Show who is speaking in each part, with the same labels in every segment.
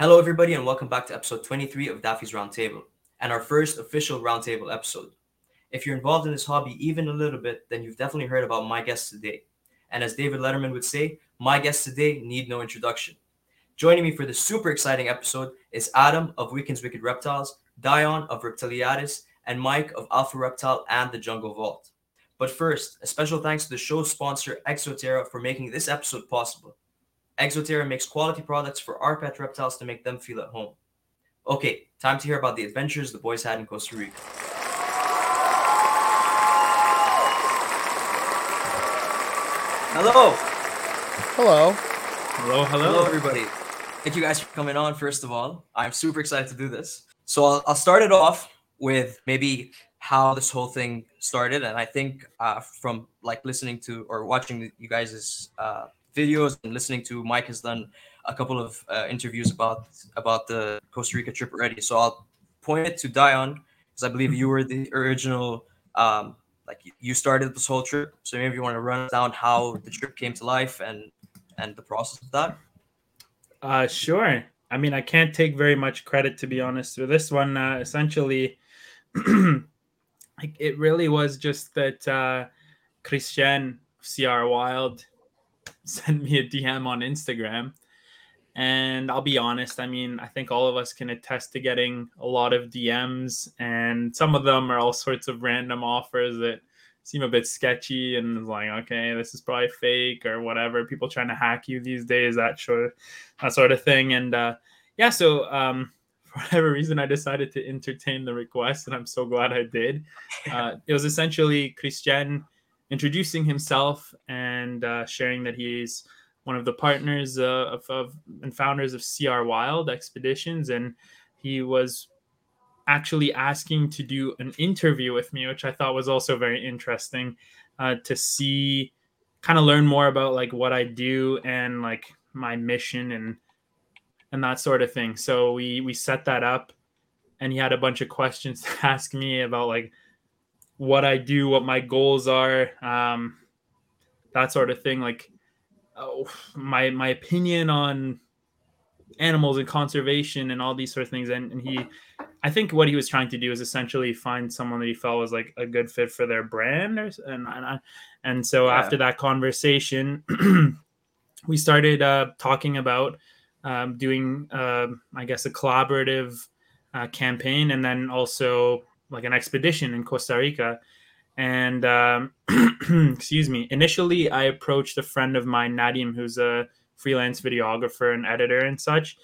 Speaker 1: Hello, everybody, and welcome back to episode 23 of Daffy's Roundtable, and our first official roundtable episode. If you're involved in this hobby even a little bit, then you've definitely heard about my guest today. And as David Letterman would say, my guests today need no introduction. Joining me for this super exciting episode is Adam of Weekend's Wicked Reptiles, Dion of Reptiliatus, and Mike of Alpha Reptile and the Jungle Vault. But first, a special thanks to the show's sponsor, Exo Terra, for making this episode possible. Exo Terra makes quality products for our pet reptiles to make them feel at home. Okay, time to hear about the adventures the boys had in Costa Rica. Hello.
Speaker 2: Hello.
Speaker 3: Hello, hello.
Speaker 1: Hello, everybody. Thank you guys for coming on, first of all. I'm super excited to do this. So I'll, I'll start it off with maybe how this whole thing started. And I think uh, from like listening to or watching you guys' uh, videos and listening to Mike has done a couple of uh, interviews about about the Costa Rica trip already. So I'll point it to Dion because I believe you were the original um, like you started this whole trip. So maybe you want to run down how the trip came to life and and the process of that.
Speaker 3: Uh, sure. I mean, I can't take very much credit to be honest with this one. Uh, essentially, like it really was just that uh, Christian CR Wild sent me a DM on Instagram. And I'll be honest, I mean, I think all of us can attest to getting a lot of DMs, and some of them are all sorts of random offers that seem a bit sketchy and like, okay, this is probably fake or whatever. People trying to hack you these days, that sort that sort of thing. And uh, yeah, so um, for whatever reason, I decided to entertain the request, and I'm so glad I did. Uh, it was essentially Christian introducing himself and uh, sharing that he's one of the partners uh, of, of, and founders of CR Wild Expeditions, and he was actually asking to do an interview with me, which I thought was also very interesting uh, to see, kind of learn more about like what I do and like my mission and and that sort of thing. So we we set that up, and he had a bunch of questions to ask me about like what I do, what my goals are, um, that sort of thing. Like oh, my my opinion on animals and conservation and all these sort of things. And, and he, I think what he was trying to do is essentially find someone that he felt was like a good fit for their brand. Or, and and, and so yeah. after that conversation, we started uh, talking about um, doing, uh, I guess, a collaborative uh, campaign, and then also like an expedition in Costa Rica. And um, excuse me, initially I approached a friend of mine, Nadim, who's a freelance videographer and editor and such.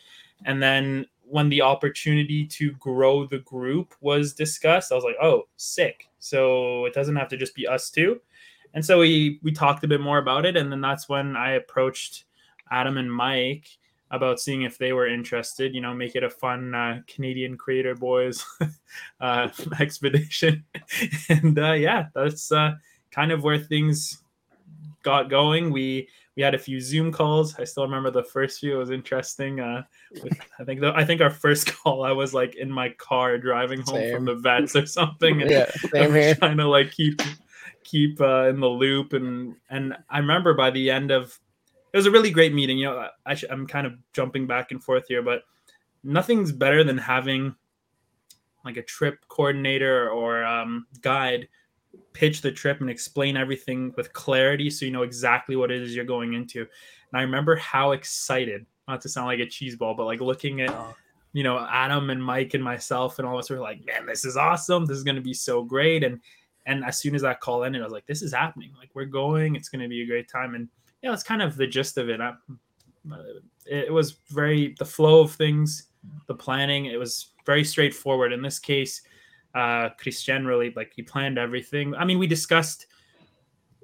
Speaker 3: And then when the opportunity to grow the group was discussed, I was like, oh, sick. So it doesn't have to just be us two. And so we we talked a bit more about it. And then that's when I approached Adam and Mike about seeing if they were interested. You know, make it a fun uh, Canadian creator boys uh, expedition, and uh, yeah, that's uh, kind of where things got going. We we had a few Zoom calls. I still remember the first few. It was interesting. Uh, with, I think the, I think our first call, I was like in my car driving home same. from the vets or something, and
Speaker 2: yeah, same here.
Speaker 3: trying to like keep keep uh, in the loop. And and I remember by the end of it was a really great meeting. You know, I, I'm kind of jumping back and forth here, but nothing's better than having like a trip coordinator or um, guide pitch the trip and explain everything with clarity so you know exactly what it is you're going into. And I remember how excited, not to sound like a cheese ball, but like looking at oh. you know Adam and Mike and myself and all of us were like, man, this is awesome. This is gonna be so great. And and as soon as that call ended, I was like, this is happening. Like we're going. It's gonna be a great time. And yeah, it's kind of the gist of it. I, it was very the flow of things, the planning. It was very straightforward. In this case, uh, Christian really like he planned everything. I mean, we discussed.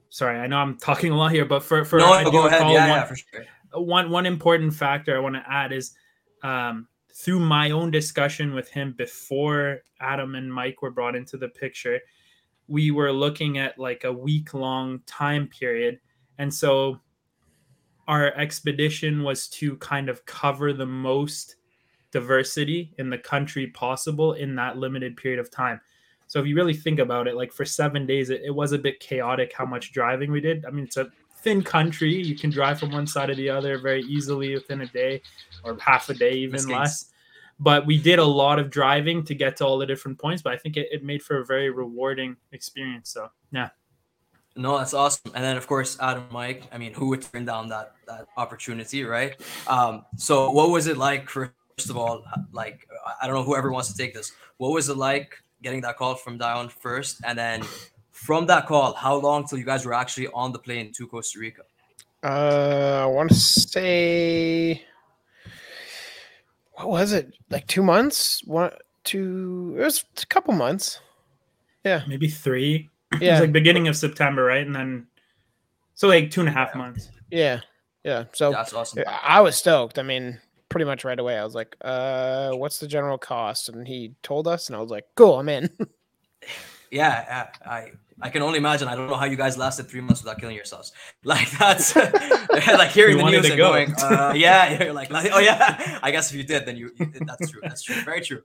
Speaker 3: Sorry, I know I'm talking a lot here, but for for
Speaker 1: no, I go ahead. Yeah, one, yeah, for sure.
Speaker 3: One one important factor I want to add is um, through my own discussion with him before Adam and Mike were brought into the picture, we were looking at like a week long time period, and so our expedition was to kind of cover the most diversity in the country possible in that limited period of time. So if you really think about it, like for seven days, it, it was a bit chaotic how much driving we did. I mean, it's a thin country. You can drive from one side to the other very easily within a day or half a day, even less. But we did a lot of driving to get to all the different points. But I think it, it made for a very rewarding experience. So yeah.
Speaker 1: No, that's awesome. And then of course, Adam Mike, I mean, who would turn down that that opportunity, right? Um, so what was it like first of all, like I don't know whoever wants to take this. What was it like getting that call from Dion first? And then from that call, how long till you guys were actually on the plane to Costa Rica?
Speaker 2: Uh I want to say what was it? Like two months? One two it was a couple months. Yeah.
Speaker 3: Maybe three.
Speaker 2: Yeah.
Speaker 3: It was like beginning of September, right? And then so like two and a half months.
Speaker 2: Yeah. Yeah. So
Speaker 1: That's awesome.
Speaker 2: I was stoked. I mean, pretty much right away. I was like, uh, what's the general cost? And he told us, and I was like, cool, I'm in.
Speaker 1: Yeah, I I can only imagine. I don't know how you guys lasted three months without killing yourselves. Like that's like hearing
Speaker 3: You
Speaker 1: the news and
Speaker 3: go.
Speaker 1: going, uh, yeah, you're like, oh yeah. I guess if you did, then you, you that's true. That's true. Very true.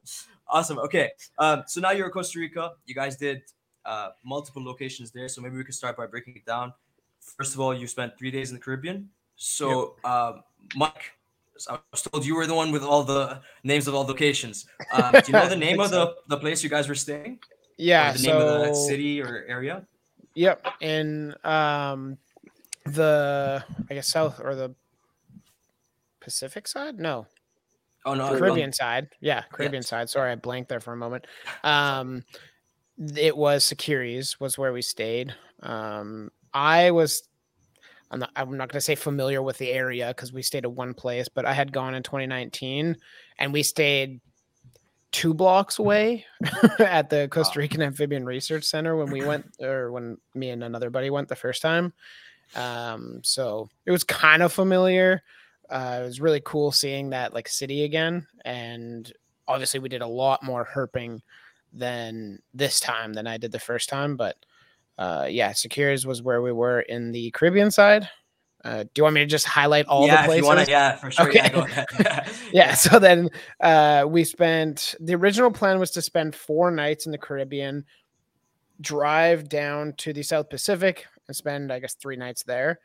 Speaker 1: Awesome. Okay. Um, so now you're in Costa Rica. You guys did uh, multiple locations there. So maybe we could start by breaking it down. First of all, you spent three days in the Caribbean. So, um, Mike, I was told you were the one with all the names of all locations. Um, do you know the name of the, the place you guys were staying? Or
Speaker 2: yeah.
Speaker 1: the name of the city or area?
Speaker 2: Yep, in um, the I guess south or the Pacific side? No,
Speaker 1: Oh no,
Speaker 2: Caribbean side. Yeah, Caribbean side. Sorry, I blanked there for a moment. Um, it was Siquirres was where we stayed. Um, I was. I'm not, I'm not going to say familiar with the area because we stayed at one place, but I had gone in 2019 and we stayed two blocks away at the Costa Rican Amphibian Research Center when we went, or when me and another buddy went the first time. Um, so it was kind of familiar. Uh, it was really cool seeing that like city again, and obviously we did a lot more herping than this time than I did the first time. But uh, yeah, Siquirres was where we were in the Caribbean side. Uh, do you want me to just highlight all
Speaker 1: yeah,
Speaker 2: the places?
Speaker 1: if you want to, yeah, for sure. Yeah,
Speaker 2: Okay.
Speaker 1: go ahead.
Speaker 2: yeah so then uh we spent the original plan was to spend four nights in the caribbean drive down to the south pacific and spend i guess three nights there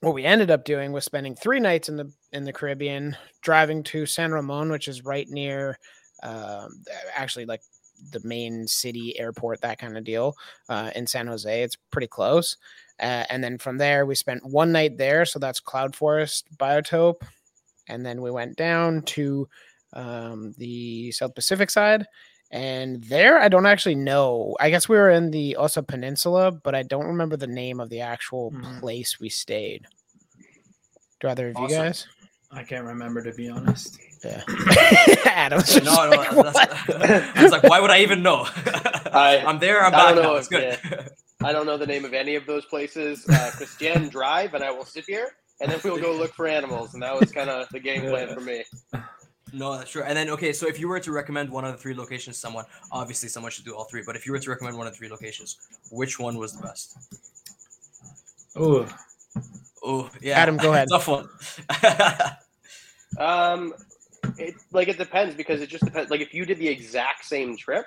Speaker 2: what we ended up doing was spending three nights in the in the caribbean driving to san ramon which is right near um, actually like the main city airport that kind of deal uh, in san jose it's pretty close uh, and then from there we spent one night there so that's cloud forest biotope and then we went down to um, the South Pacific side. And there, I don't actually know. I guess we were in the Osa Peninsula, but I don't remember the name of the actual
Speaker 3: Mhm.
Speaker 2: place we stayed. Do either of you guys?
Speaker 3: I can't remember to be honest.
Speaker 2: Yeah. Adam's just
Speaker 1: no, no,
Speaker 2: like,
Speaker 1: that's,
Speaker 2: "What?"
Speaker 1: I was like, why would I even know?
Speaker 4: I-
Speaker 1: I'm there. I'm
Speaker 4: I
Speaker 1: back
Speaker 4: don't
Speaker 1: now.
Speaker 4: know
Speaker 1: It's
Speaker 4: if-
Speaker 1: good.
Speaker 4: I don't know the name of any of those places. Uh, Christian drive, and I will sit here, and then we'll go look for animals. And that was kind of the game plan for me.
Speaker 1: no, that's true. And then, okay, so if you were to recommend one of the three locations, to someone obviously someone should do all three. But if you were to recommend one of the three locations, which one was the best?
Speaker 3: Oh,
Speaker 1: Oh, yeah.
Speaker 2: Adam, go ahead.
Speaker 1: Tough one.
Speaker 4: Um, it like it depends because it just depends. Like if you did the exact same trip,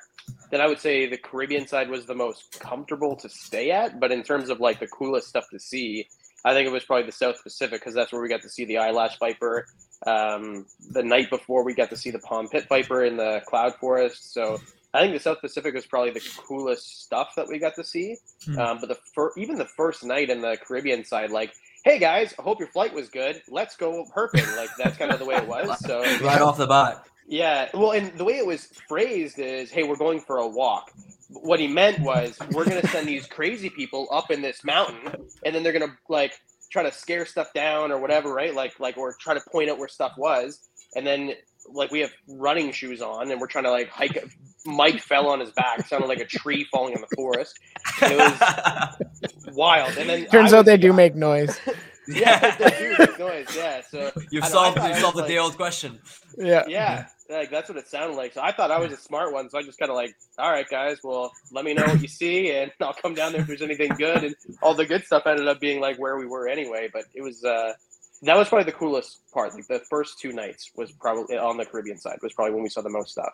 Speaker 4: then I would say the Caribbean side was the most comfortable to stay at. But in terms of like the coolest stuff to see, I think it was probably the South Pacific because that's where we got to see the eyelash viper. Um, the night before we got to see the palm pit viper in the cloud forest. So I think the South Pacific was probably the coolest stuff that we got to see.
Speaker 3: Hmm.
Speaker 4: Um, but the fir- even the first night in the Caribbean side, like, hey guys, I hope your flight was good. Let's go herping. Like that's kind of the way it was. So
Speaker 1: right off the bat.
Speaker 4: yeah, well, and the way it was phrased is, "Hey, we're going for a walk." What he meant was, we're gonna send these crazy people up in this mountain, and then they're gonna like try to scare stuff down or whatever, right? Like, like or try to point out where stuff was, and then like we have running shoes on, and we're trying to like hike. Mike fell on his back, sounded like a tree falling in the forest. It was wild, and then
Speaker 2: Turns
Speaker 4: I
Speaker 2: out they do
Speaker 4: guy-
Speaker 2: make noise.
Speaker 4: Yeah, they do make noise. Yeah, so
Speaker 1: You've
Speaker 4: I know, I
Speaker 1: solved, you've solved the
Speaker 4: like-
Speaker 1: day old question.
Speaker 2: Yeah.
Speaker 4: yeah, like that's what it sounded like. So I thought I was a smart one. So I just kind of like, all right, guys, well, let me know what you see, and I'll come down there if there's anything good. And all the good stuff ended up being like where we were anyway. But it was uh, that was probably the coolest part. Like the first two nights was probably on the Caribbean side was probably when we saw the most stuff.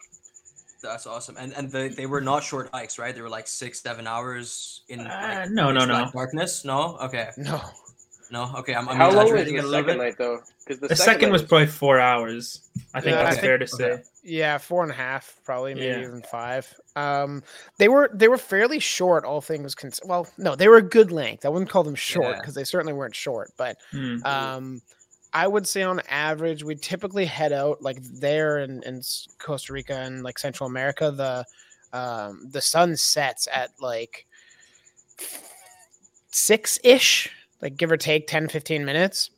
Speaker 1: That's awesome. And and they, they were not short hikes, right? They were like six, seven hours in
Speaker 3: Uh, no, no, no.
Speaker 1: darkness. No, okay,
Speaker 2: No.
Speaker 1: no, okay. I'm, I'm
Speaker 4: How long was the
Speaker 1: a
Speaker 4: second
Speaker 1: bit.
Speaker 4: night though? Because the,
Speaker 3: The second
Speaker 4: night
Speaker 3: was probably four hours. I think
Speaker 2: Yeah,
Speaker 3: that's
Speaker 2: I
Speaker 3: fair to
Speaker 1: think-
Speaker 3: say.
Speaker 1: okay.
Speaker 2: Yeah, four and a half, probably, maybe
Speaker 3: Yeah.
Speaker 2: even five. Um, they were they were fairly short, all things cons- Well, no, they were a good length. I wouldn't call them short
Speaker 1: Yeah.
Speaker 2: because they certainly weren't short, but
Speaker 3: Hmm.
Speaker 2: um, I would say on average, we typically head out like there in, in Costa Rica and like Central America. The um, the sun sets at like six ish, like give or take 10, 15 minutes.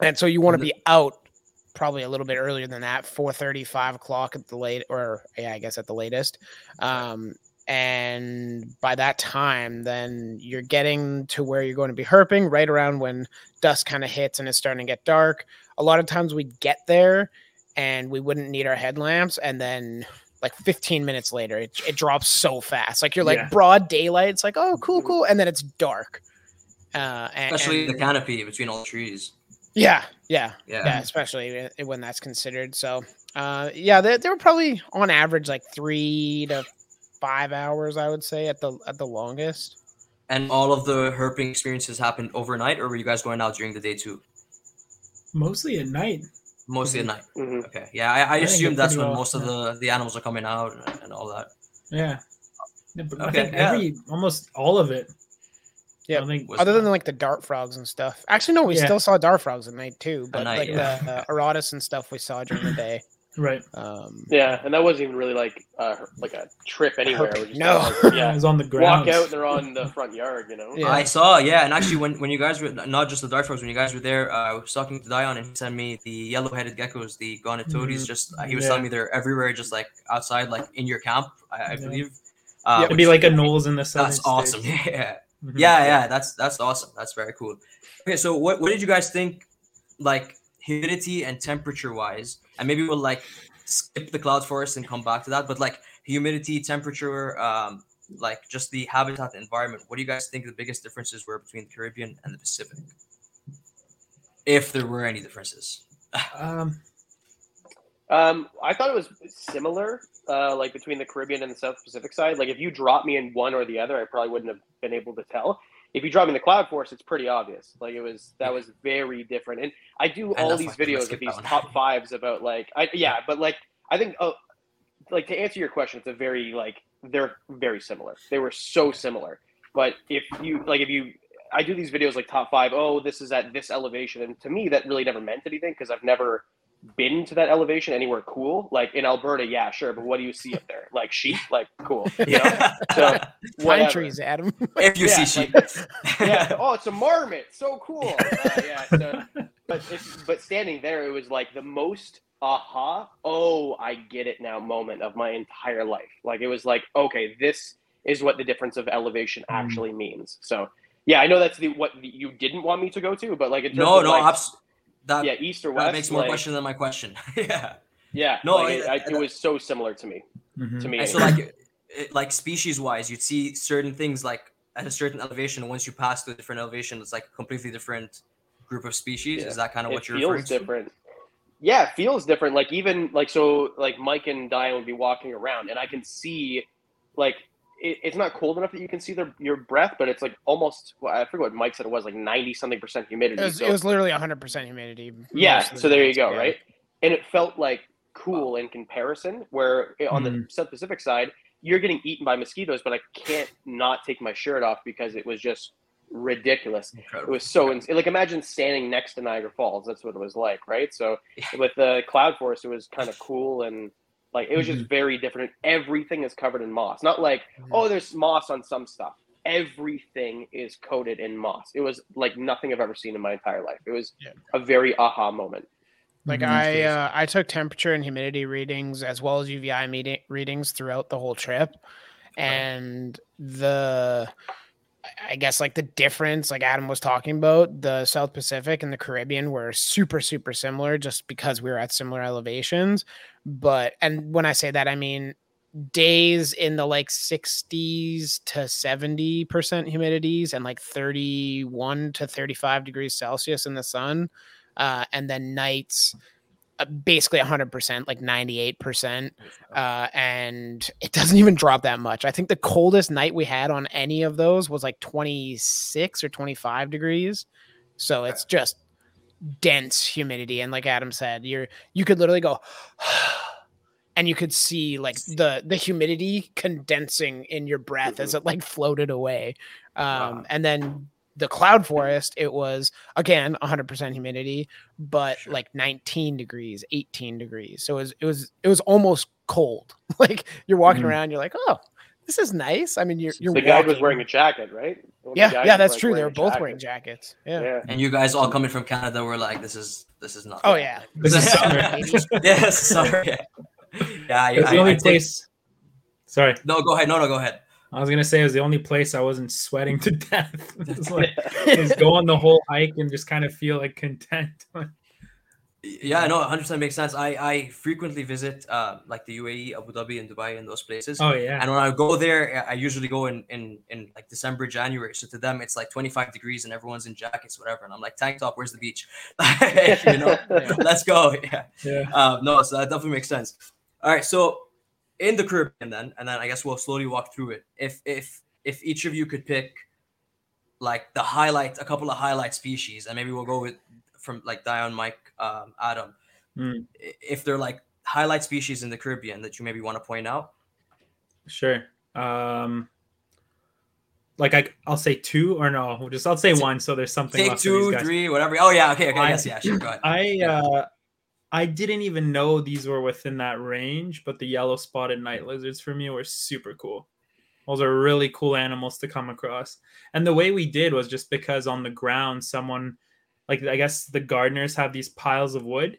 Speaker 2: And so you want to be out probably a little bit earlier than that 4.30 5 o'clock at the late or yeah i guess at the latest um and by that time then you're getting to where you're going to be herping right around when dusk kind of hits and it's starting to get dark a lot of times we'd get there and we wouldn't need our headlamps and then like 15 minutes later it, it drops so fast like you're like
Speaker 3: Yeah.
Speaker 2: broad daylight it's like oh cool cool and then it's dark uh and,
Speaker 1: Especially the canopy between all the trees.
Speaker 2: yeah yeah
Speaker 1: Yeah.
Speaker 2: yeah, especially when that's considered. So, uh, yeah, they, they were probably on average like three to five hours, I would say, at the at the longest.
Speaker 1: And all of the herping experiences happened overnight, or were you guys going out during the day too?
Speaker 3: Mostly at night.
Speaker 1: Mostly at night.
Speaker 4: hmm
Speaker 1: Okay. Yeah, I, I
Speaker 3: I
Speaker 1: assume that's when
Speaker 3: well,
Speaker 1: most of the the animals are coming out and, and all that.
Speaker 3: Yeah. Yeah, but I
Speaker 1: Okay,
Speaker 3: think
Speaker 1: yeah.
Speaker 3: every almost all of it.
Speaker 2: Yeah,
Speaker 3: I think
Speaker 1: Was
Speaker 2: Other
Speaker 1: that-
Speaker 2: than like the dart frogs and stuff. Actually, no, we
Speaker 3: Yeah.
Speaker 2: still saw dart frogs at night too. But
Speaker 1: night,
Speaker 2: like
Speaker 1: yeah.
Speaker 2: the uh, Aratus and stuff we saw during the day.
Speaker 3: Right.
Speaker 2: Um,
Speaker 4: Yeah, and that wasn't even really like uh, like a trip anywhere.
Speaker 2: Herping.
Speaker 4: We're
Speaker 2: No.
Speaker 4: like,
Speaker 3: Yeah, it was on the ground.
Speaker 4: walk out and they're on the front yard. You know.
Speaker 2: Yeah.
Speaker 1: I saw, yeah, and actually, when, when you guys were not just the dart frogs, when you guys were there, uh, I was talking to Dion, and he sent me the yellow-headed geckos, the gonatodes.
Speaker 3: Mhm.
Speaker 1: Just uh, he was
Speaker 3: Yeah.
Speaker 1: telling me they're everywhere, just like outside, like in your camp, I, I
Speaker 3: Yeah.
Speaker 1: believe. Uh,
Speaker 3: It'd be like anoles in the southern
Speaker 1: That's awesome.
Speaker 3: states.
Speaker 1: Yeah,
Speaker 3: Mhm.
Speaker 1: yeah, yeah. That's that's awesome. That's very cool. Okay, so what what did you guys think, like humidity and temperature wise? And maybe we'll like skip the cloud forest and come back to that. But like humidity, temperature, um, like just the habitat environment. What do you guys think the biggest differences were between the Caribbean and the Pacific? If there were any differences.
Speaker 3: Um,
Speaker 4: Um, I thought it was similar, uh, like between the Caribbean and the South Pacific side. Like if you drop me in one or the other, I probably wouldn't have been able to tell. If you drop in the Cloud Forest, it's pretty obvious. Like it was that was very different. And I do all these
Speaker 1: why I'm gonna
Speaker 4: videos with these top fives about like I yeah, but like I think oh, like to answer your question, it's a very like they're very similar. They were so similar. But if you like if you I do these videos like top five, oh, this is at this elevation. And to me, that really never meant anything because I've never been to that elevation anywhere cool. Like in Alberta, yeah, sure. But what do you see up there? Like sheep? Like cool. You know? So
Speaker 2: pine trees, Adam.
Speaker 1: if you
Speaker 4: Yeah,
Speaker 1: see sheep.
Speaker 4: Yeah. Oh, it's a marmot. So cool. Uh, yeah. So, but it's, but standing there, it was like the most aha. Oh, I get it now. Moment of my entire life. Like it was like, okay, this is what the difference of elevation
Speaker 3: Mm.
Speaker 4: actually means. So yeah, I know that's the what you didn't want me to go to, but like in terms
Speaker 1: no,
Speaker 4: of,
Speaker 1: no,
Speaker 4: like,
Speaker 1: abs- that,
Speaker 4: yeah, east or west.
Speaker 1: that makes more
Speaker 4: like,
Speaker 1: question than my question. yeah.
Speaker 4: Yeah,
Speaker 1: No,
Speaker 4: like, it,
Speaker 1: I-
Speaker 4: I, it was so similar to me.
Speaker 3: mhm.
Speaker 4: To me,
Speaker 1: And so, like, it, like species wise, you'd see certain things like at a certain elevation. Once you pass to a different elevation, it's like a completely different group of species.
Speaker 4: Yeah.
Speaker 1: Is that kind of
Speaker 4: it
Speaker 1: what you're referring
Speaker 4: feels
Speaker 1: to?
Speaker 4: different. Yeah, it feels different. Like even like so, like Mike and Dion would be walking around, and I can see, like it, it's not cold enough that you can see their your breath, but it's like almost. Well, I forget what Mike said. It was like ninety something percent humidity.
Speaker 2: It was,
Speaker 4: so,
Speaker 2: it was literally 100% humidity.
Speaker 4: yeah.
Speaker 2: most of the
Speaker 4: So there you go,
Speaker 2: yeah.
Speaker 4: right? And it felt like cool in comparison. Where on the
Speaker 3: Mhm.
Speaker 4: South Pacific side, you're getting eaten by mosquitoes, but I can't not take my shirt off because it was just ridiculous. It was so ins- like imagine standing next to Niagara Falls. That's what it was like, right? So with the cloud forest, it was kind of cool and like it was just very different. Everything is covered in moss. Not like
Speaker 2: Mhm.
Speaker 4: oh, there's moss on some stuff. Everything is coated in moss. It was like nothing I've ever seen in my entire life. It was
Speaker 2: Yeah.
Speaker 4: a very aha moment.
Speaker 2: Like
Speaker 3: Mhm.
Speaker 2: I, uh, I took temperature and humidity readings as well as UVI meeting, readings throughout the whole trip, and the, I guess like the difference, like Adam was talking about, the South Pacific and the Caribbean were super super similar just because we were at similar elevations. But and when I say that, I mean days in the like 60s to 70% humidities and like 31 to 35 degrees Celsius in the sun uh, and then nights basically 100%, like 98%. Uh, and it doesn't even drop that much. I think the coldest night we had on any of those was like 26 or 25 degrees. So it's just dense humidity. And like Adam said, you're, you could literally go, and you could see like the the humidity condensing in your breath as it like floated away um
Speaker 1: Wow.
Speaker 2: and then the cloud forest it was again 100% humidity but
Speaker 1: Sure.
Speaker 2: like 19 degrees 18 degrees so it was it was it was almost cold like you're walking
Speaker 3: Mhm.
Speaker 2: around you're like oh this is nice i mean you're you're
Speaker 4: the guy was wearing a jacket, right? One of the
Speaker 2: yeah yeah that's
Speaker 4: like,
Speaker 2: true they
Speaker 4: wearing
Speaker 2: were both
Speaker 4: jacket.
Speaker 2: wearing jackets yeah,
Speaker 4: Yeah.
Speaker 1: And you guys all coming from Canada were like, this is this is not.
Speaker 2: Oh, yeah.
Speaker 3: This is summer.
Speaker 1: yes, summer. Yeah, yeah.
Speaker 3: It's
Speaker 1: I,
Speaker 3: the only
Speaker 1: take-
Speaker 3: place. Sorry,
Speaker 1: No, go ahead. No, no, go ahead.
Speaker 3: I was gonna say it was the only place I wasn't sweating to death. It's like just go on the whole hike and just kind of feel like content.
Speaker 1: Yeah, no, 100% makes sense. I I frequently visit uh, like the UAE, Abu Dhabi, and Dubai, and those places.
Speaker 3: oh yeah,
Speaker 1: And when I go there, I usually go in, in in like December, January. So to them, it's like 25 degrees and everyone's in jackets, whatever. And I'm like, tank top, where's the beach? you know, let's go. Yeah.
Speaker 3: yeah.
Speaker 1: Um, no, so that definitely makes sense. All right, so in the Caribbean, then, and then I guess we'll slowly walk through it. If if if each of you could pick like the highlight, a couple of highlight species, and maybe we'll go with from like Dion, Mike, um, Adam. I- If they're like highlight species in the Caribbean that you maybe want to point out.
Speaker 3: Sure. Um, like I, I'll say two or no, we'll just I'll say one. So there's something
Speaker 1: Take
Speaker 3: left for these
Speaker 1: two, three, whatever. Oh yeah, okay, okay,
Speaker 3: I-
Speaker 1: yes, yeah, sure, go ahead.
Speaker 3: I uh, I didn't even know these were within that range, but the yellow spotted night lizards for me were super cool. Those are really cool animals to come across. And the way we did was just because on the ground, someone, like I guess the gardeners have these piles of wood,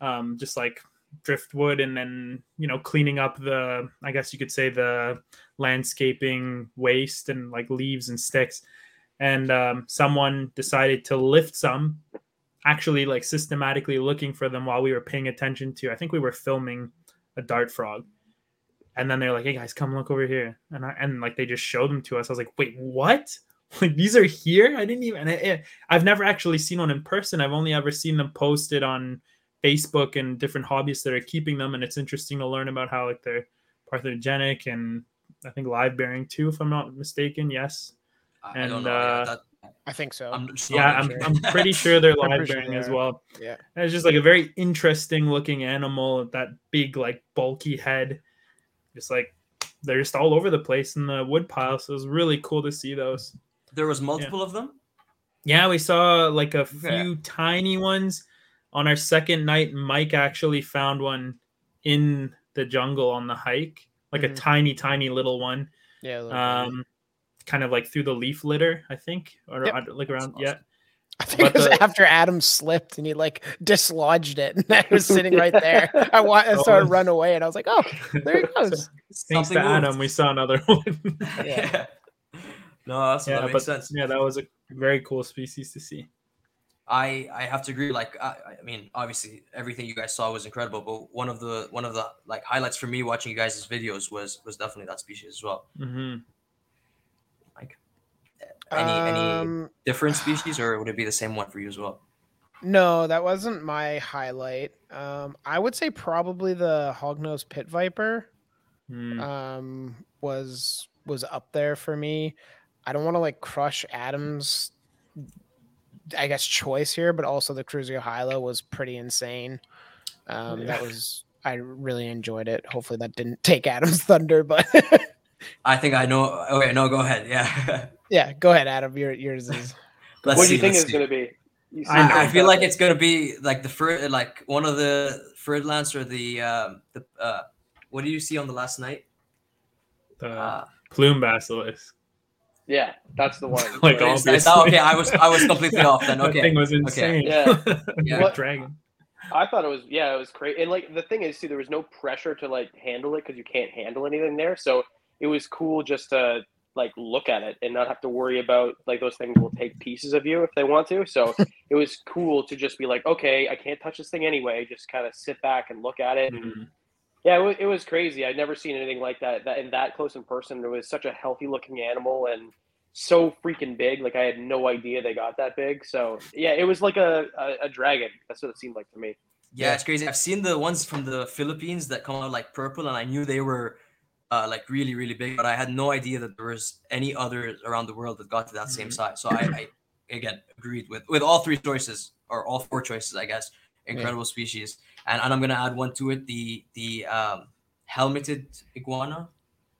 Speaker 3: um, just like driftwood, and then you know cleaning up the, I guess you could say the landscaping waste and like leaves and sticks. And um, someone decided to lift some actually like systematically looking for them while we were paying attention to i think we were filming a dart frog. And then they're like hey guys come look over here. And I, and like they just showed them to us. I was like wait what? Like these are here? I didn't even and it, i've never actually seen one in person. I've only ever seen them posted on facebook and different hobbyists that are keeping them. And it's interesting to learn about how like they're parthenogenic and i think live bearing too if i'm not mistaken. Yes.
Speaker 1: I, I
Speaker 3: and,
Speaker 1: know. yeah,
Speaker 3: uh,
Speaker 1: that,
Speaker 2: i think so
Speaker 1: I'm just
Speaker 3: yeah I'm,
Speaker 1: sure.
Speaker 3: I'm pretty sure they're
Speaker 2: I'm
Speaker 3: live
Speaker 2: pretty sure
Speaker 3: bearing
Speaker 2: they
Speaker 3: as well
Speaker 2: yeah
Speaker 3: and it's just like a very interesting looking animal, that big, like bulky head. Just like they're just all over the place in the wood pile. So it was really cool to see those.
Speaker 1: there was multiple of them.
Speaker 3: Yeah, we saw like a
Speaker 1: Okay.
Speaker 3: few tiny ones on our second night. Mike actually found one in the jungle on the hike, like a
Speaker 2: Mhm.
Speaker 3: tiny, tiny little one.
Speaker 2: yeah a little bit.
Speaker 3: Um, kind of like through the leaf litter, I think, or
Speaker 2: Yep.
Speaker 3: like around.
Speaker 1: That's
Speaker 3: Yeah.
Speaker 2: I think it was
Speaker 3: the-
Speaker 2: after Adam slipped and he like dislodged it, and I was sitting right there. I, wa- I
Speaker 3: Oh.
Speaker 2: started run away, and I was like, "Oh, there he goes."
Speaker 3: Thanks
Speaker 1: Something
Speaker 3: to Adam,
Speaker 1: moved.
Speaker 3: we saw another one.
Speaker 2: Yeah.
Speaker 1: no, that's,
Speaker 3: yeah,
Speaker 1: that
Speaker 3: but
Speaker 1: makes sense.
Speaker 3: yeah, that was a very cool species to see.
Speaker 1: I I have to agree. Like I, I mean, obviously everything you guys saw was incredible, but one of the one of the like highlights for me watching you guys' videos was was definitely that species as well.
Speaker 3: hmm
Speaker 1: Like any any
Speaker 2: Um,
Speaker 1: different species, or would it be the same one for you as well?
Speaker 2: no, that wasn't my highlight. Um, I would say probably the hognose pit viper.
Speaker 3: Mm.
Speaker 2: um was was up there for me. I don't want to like crush Adams I guess choice here, but also the Cruziohyla was pretty insane. Um that was I really enjoyed it. Hopefully that didn't take Adam's thunder, but
Speaker 1: I think I know. Okay, no, go ahead. Yeah.
Speaker 2: yeah, go ahead, Adam. Your yours is
Speaker 1: let's
Speaker 4: what do
Speaker 1: see.
Speaker 4: you think
Speaker 1: let's
Speaker 4: it's going to be?
Speaker 3: I-
Speaker 1: I, I feel like
Speaker 4: there.
Speaker 1: it's gonna be like the first, like one of the fer-de-lances or the um the uh what do you see on the last night?
Speaker 3: The
Speaker 1: Uh,
Speaker 3: plume basilisk.
Speaker 4: Yeah, that's the one.
Speaker 3: Like
Speaker 4: Right.
Speaker 3: all-
Speaker 1: is- is okay, I was I was completely off then.
Speaker 3: That
Speaker 1: Okay.
Speaker 3: thing was insane.
Speaker 4: Yeah.
Speaker 3: yeah.
Speaker 4: What-
Speaker 3: dragon.
Speaker 4: I thought it was yeah, it was crazy. And like the thing is too, there was no pressure to like handle it because you can't handle anything there. So it was cool just to like look at it and not have to worry about like those things will take pieces of you if they want to. So it was cool to just be like, okay, I can't touch this thing anyway. Just kind of sit back and look at it.
Speaker 3: Mhm.
Speaker 4: Yeah, it was, it was crazy. I'd never seen anything like that. That and that close in person. It was such a healthy looking animal and so freaking big. Like I had no idea they got that big. So yeah, it was like a, a, a dragon. That's what it seemed like to me.
Speaker 1: Yeah,
Speaker 2: Yeah.
Speaker 1: it's crazy. I've seen the ones from the Philippines that come out like purple, and I knew they were uh, like really, really big, but I had no idea that there was any others around the world that got to that same
Speaker 3: Mhm.
Speaker 1: size. So I, I again agreed with with all three choices or all four choices, I guess. Incredible species, and, and I'm gonna add one to it: the the um, helmeted iguana.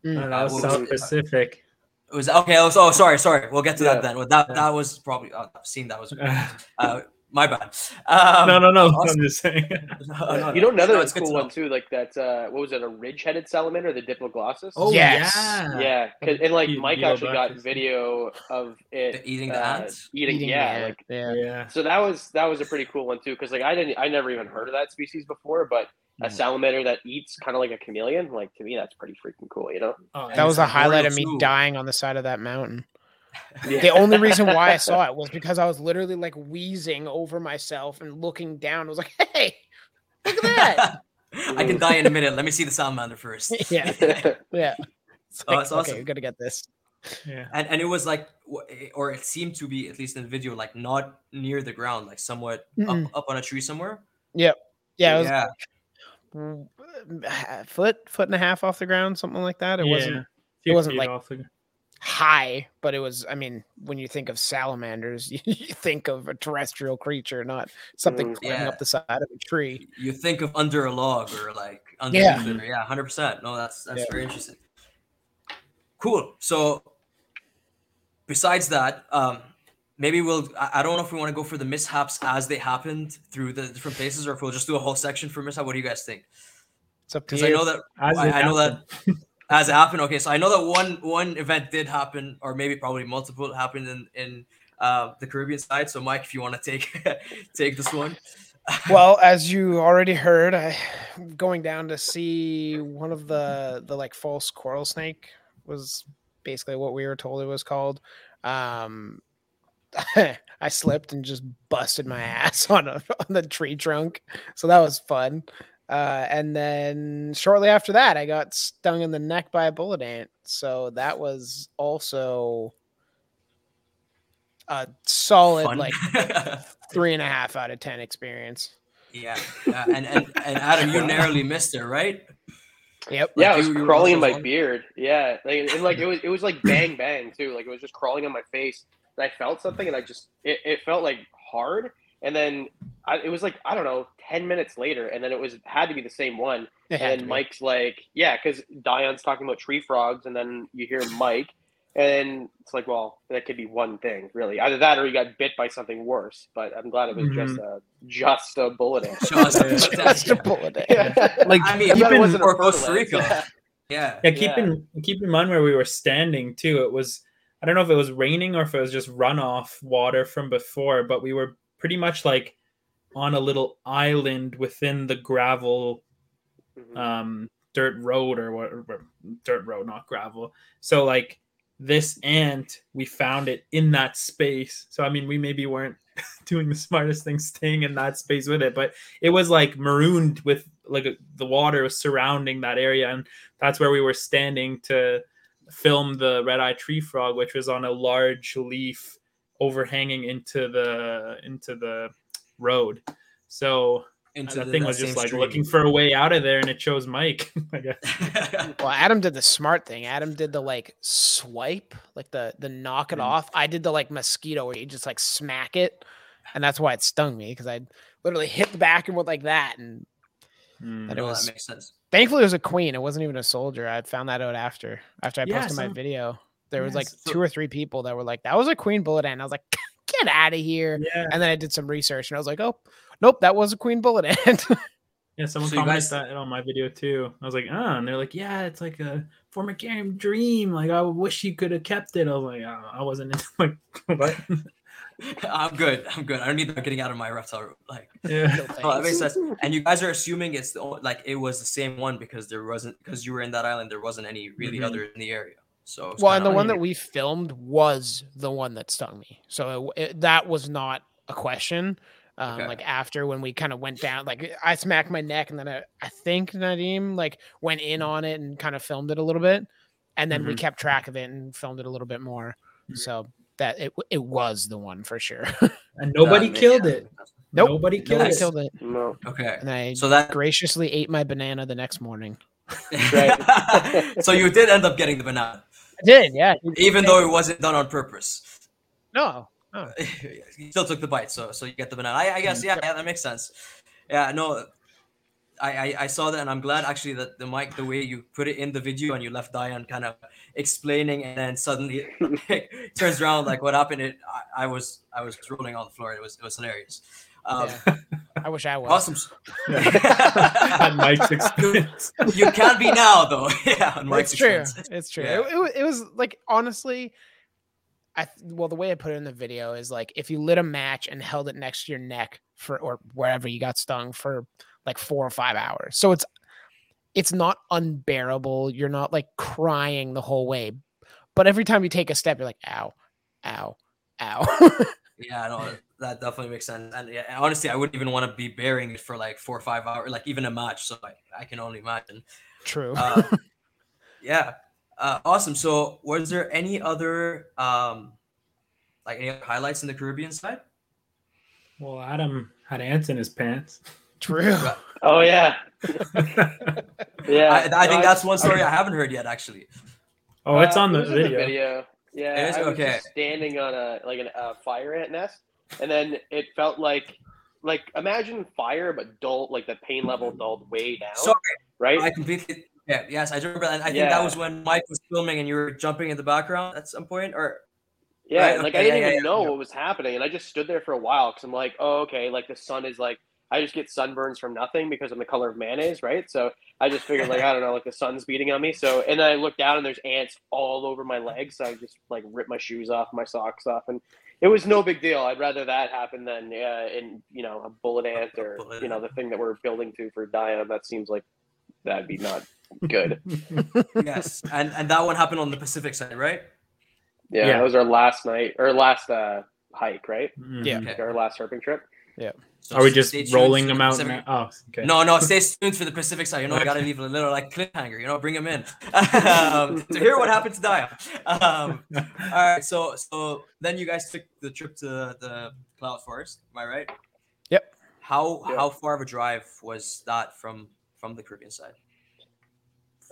Speaker 3: Oh, that
Speaker 1: Uh,
Speaker 3: was
Speaker 1: what was
Speaker 3: South
Speaker 1: it?
Speaker 3: Pacific.
Speaker 1: It was okay. Oh, oh, sorry, sorry. We'll get to
Speaker 4: Yeah.
Speaker 1: that then. Well, that
Speaker 3: Yeah.
Speaker 1: that was probably uh, I've seen that was
Speaker 3: uh,
Speaker 1: my bad. Um,
Speaker 3: no, no, no.
Speaker 1: also-
Speaker 3: I'm just saying.
Speaker 1: no, no,
Speaker 4: You know another
Speaker 1: no, it's
Speaker 4: cool
Speaker 1: to
Speaker 4: one too, like that. Uh, what was it? A ridge-headed salamander, the Diploglossus.
Speaker 3: Oh
Speaker 2: Yes.
Speaker 3: yeah.
Speaker 4: yeah, 'cause- and like
Speaker 3: Be-
Speaker 4: Mike
Speaker 3: below
Speaker 4: actually got video of it
Speaker 1: The eating the
Speaker 4: uh,
Speaker 1: ants.
Speaker 4: eating.
Speaker 2: Eating
Speaker 4: yeah,
Speaker 2: the
Speaker 4: like
Speaker 2: yeah.
Speaker 3: Yeah.
Speaker 4: so that was that was a pretty cool one too, because like I didn't, I never even heard of that species before, but a
Speaker 2: Mm.
Speaker 4: salamander that eats kind of like a chameleon, like to me, that's pretty freaking cool, you know?
Speaker 3: Oh,
Speaker 2: That was
Speaker 1: it's
Speaker 2: a highlight of me
Speaker 1: too.
Speaker 2: dying on the side of that mountain.
Speaker 4: Yeah.
Speaker 2: The only reason why I saw it was because I was literally like wheezing over myself and looking down. I was like, "Hey, look at that!"
Speaker 1: I can die in a minute. Let me see the salamander first.
Speaker 2: yeah, yeah. It's
Speaker 1: Oh,
Speaker 2: like,
Speaker 1: it's
Speaker 2: Okay,
Speaker 1: awesome.
Speaker 2: we're gonna get this.
Speaker 3: yeah.
Speaker 1: and and it was like or it seemed to be at least in the video like not near the ground like somewhat up, up on a tree somewhere
Speaker 2: Yeah, it was
Speaker 1: yeah
Speaker 2: mm, a foot, foot and a half off the ground, something like that. It
Speaker 3: Yeah.
Speaker 2: wasn't
Speaker 3: it
Speaker 2: wasn't like-
Speaker 3: off the-
Speaker 2: high, but it was. I mean, when you think of salamanders, you, you think of a terrestrial creature, not something
Speaker 4: Mm,
Speaker 2: climbing
Speaker 1: yeah.
Speaker 2: up the side of a tree.
Speaker 1: you think of under a log or like underneath
Speaker 2: Yeah.
Speaker 1: it or- yeah 100% no that's that's
Speaker 2: Yeah.
Speaker 1: very interesting cool so besides that um maybe we'll I, I don't know if we want to go for the mishaps as they happened through the different places or if we'll just do a whole section for mishap what do you guys think
Speaker 2: It's up to
Speaker 1: because
Speaker 2: you.
Speaker 1: i know that
Speaker 3: As
Speaker 1: I, I know that
Speaker 3: happened.
Speaker 1: as it happened. Okay, so I know that one one event did happen, or maybe probably multiple happened in in uh, the Caribbean side. So, Mike, if you want to take take this one,
Speaker 2: well, as you already heard, I going down to see one of the the like false coral snake was basically what we were told it was called. Um, I slipped and just busted my ass on a on the tree trunk, so that was fun. Uh, and then shortly after that, I got stung in the neck by a bullet ant. So that was also a solid
Speaker 1: fun.
Speaker 2: like three and a half out of ten experience.
Speaker 1: yeah, yeah, and and and Adam, you narrowly missed it, right?
Speaker 2: Yep.
Speaker 4: Yeah,
Speaker 1: Like,
Speaker 4: it was
Speaker 1: you- you
Speaker 4: crawling in my
Speaker 1: those
Speaker 4: beard. Yeah, like, and like it was, it was like bang bang too. Like it was just crawling on my face, and I felt something, and I just, it, it felt like hard, and then I, it was like I don't know, ten minutes later, and then it was had to be the same one,
Speaker 2: It
Speaker 4: and then. Mike's like, yeah, because Dion's talking about tree frogs, and then you hear Mike, and it's like, well, that could be one thing, really. Either that, or you got bit by something worse. But I'm glad it was mm-hmm. just a just a bullet ant.
Speaker 1: Just,
Speaker 3: Yeah.
Speaker 2: Just a bullet ant.
Speaker 3: Like
Speaker 1: I mean,
Speaker 4: I'm it
Speaker 3: keep in-
Speaker 4: wasn't a
Speaker 1: or Costa. Rica.
Speaker 4: Yeah.
Speaker 1: yeah,
Speaker 3: Yeah, keep
Speaker 4: Yeah.
Speaker 3: in keep in mind where we were standing too. It was I don't know if it was raining or if it was just runoff water from before, but we were pretty much like on a little island within the gravel
Speaker 4: Mhm.
Speaker 3: um dirt road or what dirt road, not gravel. So like this ant, we found it in that space. So I mean we maybe weren't doing the smartest thing staying in that space with it, but it was like marooned with like a, the water was surrounding that area and that's where we were standing to film the red eye tree frog which was on a large leaf overhanging into the into the road so
Speaker 1: into
Speaker 3: the
Speaker 1: the,
Speaker 3: thing
Speaker 1: that
Speaker 3: was just like
Speaker 1: stream.
Speaker 3: looking for a way out of there and it chose mike i guess
Speaker 2: Well, Adam did the smart thing. Adam did the like swipe, like the the knock it
Speaker 1: Mm.
Speaker 2: off. I did the like mosquito where you just like smack it, and that's why it stung me because I literally hit the back and went like that. And. And it
Speaker 1: no,
Speaker 2: was-
Speaker 1: that makes sense.
Speaker 2: thankfully, it was a queen. It wasn't even a soldier. I found that out after after I
Speaker 3: Yeah,
Speaker 2: posted my video. There was like
Speaker 3: Yes,
Speaker 1: so-
Speaker 2: two or three people that were like, "That was a queen bullet ant." I was like, "Get out of here!"
Speaker 3: yeah
Speaker 2: And then I did some research and I was like, "Oh, nope, that was a queen bullet ant."
Speaker 3: yeah someone
Speaker 1: So
Speaker 3: commented
Speaker 1: guys-
Speaker 3: that on my video too i was like ah and they're like yeah it's like a formicarium dream like i wish you could have kept it i was like oh, i wasn't into like what
Speaker 1: I'm good. I'm good. I don't need that getting out of my reptile. room. Like,
Speaker 3: yeah
Speaker 2: No
Speaker 1: oh, that makes sense. And you guys are assuming it's the, like it was the same one because there wasn't because you were in that island. There wasn't any really
Speaker 3: Mhm.
Speaker 1: other in the area. So
Speaker 2: Well, and the one that we filmed was the one that stung me. So it, it, that was not a question. Um,
Speaker 1: Okay.
Speaker 2: Like after when we kind of went down, like I smacked my neck, and then I, I think Nadim like went in on it and kind of filmed it a little bit, and then we
Speaker 3: Mhm.
Speaker 2: kept track of it and filmed it a little bit more.
Speaker 3: Mhm.
Speaker 2: So that it it was the one for sure.
Speaker 3: and nobody
Speaker 1: That
Speaker 3: killed
Speaker 1: sense.
Speaker 3: it
Speaker 2: Nope.
Speaker 3: Nobody killed
Speaker 2: Nobody
Speaker 1: Nice.
Speaker 3: it.
Speaker 2: killed it.
Speaker 4: No.
Speaker 1: Okay.
Speaker 2: And I
Speaker 1: So that
Speaker 2: graciously ate my banana the next morning.
Speaker 1: so you did end up getting the banana,
Speaker 2: I did, yeah.
Speaker 1: even though it wasn't done on purpose.
Speaker 2: No.
Speaker 1: you still took the bite, so so you get the banana. I, I guess yeah, yeah, that makes sense. Yeah, no, I, I I saw that, and I'm glad actually that the Mike, the way you put it in the video, and you left Dion kind of explaining, and then suddenly it turns around like what happened. It I, I was I was rolling on the floor. It was it was hilarious. Um,
Speaker 2: Yeah. I wish I was.
Speaker 1: Awesome.
Speaker 3: On Mike's experience.
Speaker 1: you can be now though. yeah, on Mike's
Speaker 2: it's true.
Speaker 1: experience.
Speaker 2: It's true.
Speaker 1: Yeah.
Speaker 2: It, it, it was like honestly, I well the way I put it in the video is like if you lit a match and held it next to your neck for or wherever you got stung for like four or five hours. So it's it's not unbearable. You're not like crying the whole way, but every time you take a step, you're like ow, ow, ow.
Speaker 1: Yeah, no, that definitely makes sense. And yeah, honestly, I wouldn't even want to be bearing it for like four or five hours, like even a match. So I, I can only imagine.
Speaker 2: True.
Speaker 1: Uh, yeah, uh, awesome. So, was there any other um, like any other highlights in the Caribbean side?
Speaker 3: Well, Adam had ants in his pants.
Speaker 2: True.
Speaker 4: Oh yeah. Yeah.
Speaker 1: I, I
Speaker 4: No,
Speaker 1: think that's one story I haven't heard yet, actually.
Speaker 3: oh, it's
Speaker 4: Uh,
Speaker 3: on the
Speaker 4: was in
Speaker 3: video.
Speaker 4: Yeah,
Speaker 1: It is?
Speaker 4: I was
Speaker 1: Okay.
Speaker 4: just standing on a like an- a fire ant nest, and then it felt like like imagine fire but dull, like the pain level dulled way down,
Speaker 1: Sorry,
Speaker 4: right?
Speaker 1: I completely. Yeah, yes, I remember that. I think that was when Mike was filming and you were jumping in the background at some point, or
Speaker 4: yeah,
Speaker 1: right,
Speaker 4: like
Speaker 1: okay,
Speaker 4: I didn't
Speaker 1: yeah,
Speaker 4: even
Speaker 1: yeah,
Speaker 4: know
Speaker 1: yeah.
Speaker 4: what was happening, and I just stood there for a while because I'm like, oh okay, like the sun is like I just get sunburns from nothing because I'm the color of mayonnaise, right? So I just figured like I don't know, like the sun's beating on me. So and then I look down and there's ants all over my legs, so I just like rip my shoes off, my socks off, and it was no big deal. I'd rather that happen than uh, in you know a bullet ant or
Speaker 1: Bullet
Speaker 4: you know the thing that we're building to for Diana. That seems like that'd be not good.
Speaker 1: yes, and and that one happened on the Pacific side, right?
Speaker 4: Yeah,
Speaker 3: Yeah.
Speaker 4: that was our last night or last uh, hike, right?
Speaker 2: Yeah.
Speaker 3: Mhm.
Speaker 1: Okay.
Speaker 4: Our last surfing trip.
Speaker 1: So
Speaker 3: Are we just rolling them
Speaker 1: the
Speaker 3: out
Speaker 1: Pacific-
Speaker 3: now? Oh, okay.
Speaker 1: No, no, stay tuned for the Pacific side. You know, I gotta leave a little like cliffhanger. You know, bring them in um, to hear what happened to Dia. Um, all right, so so then you guys took the trip to the Cloud Forest. Am I right?
Speaker 2: Yep.
Speaker 1: How
Speaker 4: Yeah.
Speaker 1: how far of a drive was that from from the Caribbean side?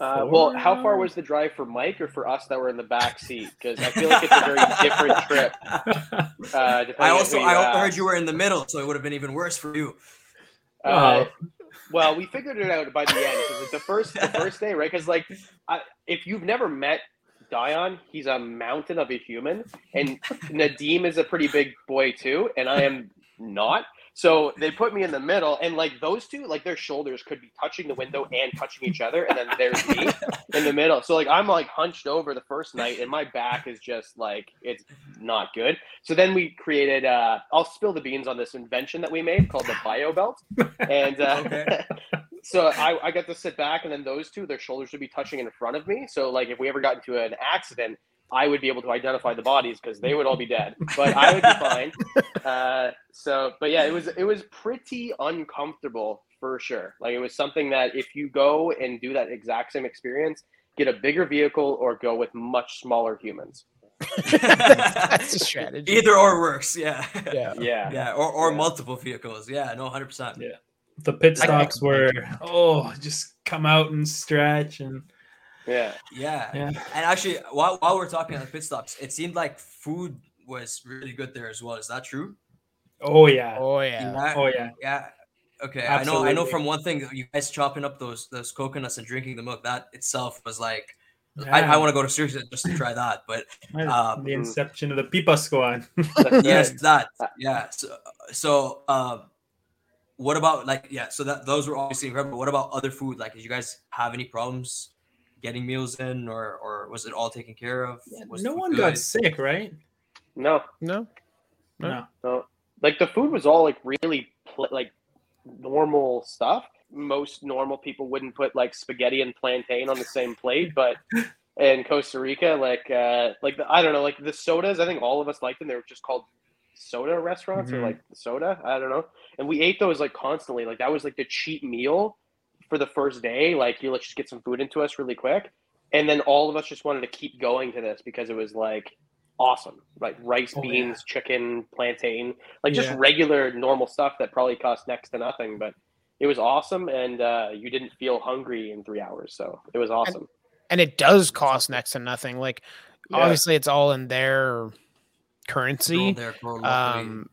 Speaker 4: Uh, well, how far was the drive for Mike or for us that were in the back seat? Because I feel like it's a very different trip. Uh,
Speaker 1: I also
Speaker 4: who
Speaker 1: I also heard you were in the middle, so it would have been even worse for you.
Speaker 4: Uh,
Speaker 3: Oh.
Speaker 4: well, we figured it out by the end. 'cause, like, the first the first day, right? Because like, I, if you've never met Dion, he's a mountain of a human, and Nadim is a pretty big boy too, and I am not. So they put me in the middle, and like those two, like their shoulders could be touching the window and touching each other, and then there's me in the middle. So like I'm like hunched over the first night, and my back is just like it's not good. So then we created. uh I'll spill the beans on this invention that we made called the Bio Belt, and uh,
Speaker 1: Okay.
Speaker 4: so I, I got to sit back, and then those two, their shoulders would be touching in front of me. So like if we ever got into an accident, I would be able to identify the bodies because they would all be dead, but I would be fine. Uh, so, but yeah, it was it was pretty uncomfortable for sure. Like it was something that if you go and do that exact same experience, get a bigger vehicle or go with much smaller humans.
Speaker 2: That's a strategy.
Speaker 1: Either or works. Yeah.
Speaker 2: Yeah.
Speaker 4: Yeah.
Speaker 1: Yeah, or, or
Speaker 4: Yeah.
Speaker 1: multiple vehicles. Yeah, no, hundred percent.
Speaker 3: Yeah. The pit stops were oh, just come out and stretch and
Speaker 4: Yeah.
Speaker 1: Yeah.
Speaker 3: yeah.
Speaker 1: And actually, while, while we're talking on the pit stops, it seemed like food was really good there as well. Is that true?
Speaker 3: Oh yeah.
Speaker 2: Oh yeah.
Speaker 1: Yeah.
Speaker 3: Oh yeah.
Speaker 1: Yeah. Okay. I know. I know from one thing, you guys chopping up those those coconuts and drinking the milk. That itself was like, I,
Speaker 3: Yeah.
Speaker 1: I want to go to Syracuse just to try that. But um,
Speaker 3: the inception of the Pipa squad.
Speaker 1: Yes, that. Yeah. So, so um, what about like yeah? So that those were obviously incredible. What about other food? Like, did you guys have any problems getting meals in, or or was it all taken care of? Was
Speaker 3: no one
Speaker 1: good?
Speaker 3: got sick, right?
Speaker 4: No,
Speaker 2: No.
Speaker 3: No.
Speaker 4: no. Like the food was all like really pl- like normal stuff. Most normal people wouldn't put like spaghetti and plantain on the same plate, but in Costa Rica, like uh like the, I don't know, like the sodas. I think all of us liked them. They were just called soda restaurants or
Speaker 3: Mhm.
Speaker 4: like soda. I don't know. And we ate those like constantly. Like that was like the cheap meal for the first day. Like you let's just get some food into us really quick. And then all of us just wanted to keep going to this because it was like awesome. Like rice,
Speaker 3: Oh,
Speaker 4: beans, chicken, plantain, like just
Speaker 3: Yeah.
Speaker 4: regular normal stuff that probably cost next to nothing, but it was awesome and uh, you didn't feel hungry in three hours. So it was awesome.
Speaker 2: and it does cost next to nothing. Like
Speaker 4: Yeah.
Speaker 2: obviously it's all in their
Speaker 1: They're all
Speaker 2: currency.
Speaker 1: there.
Speaker 2: Um,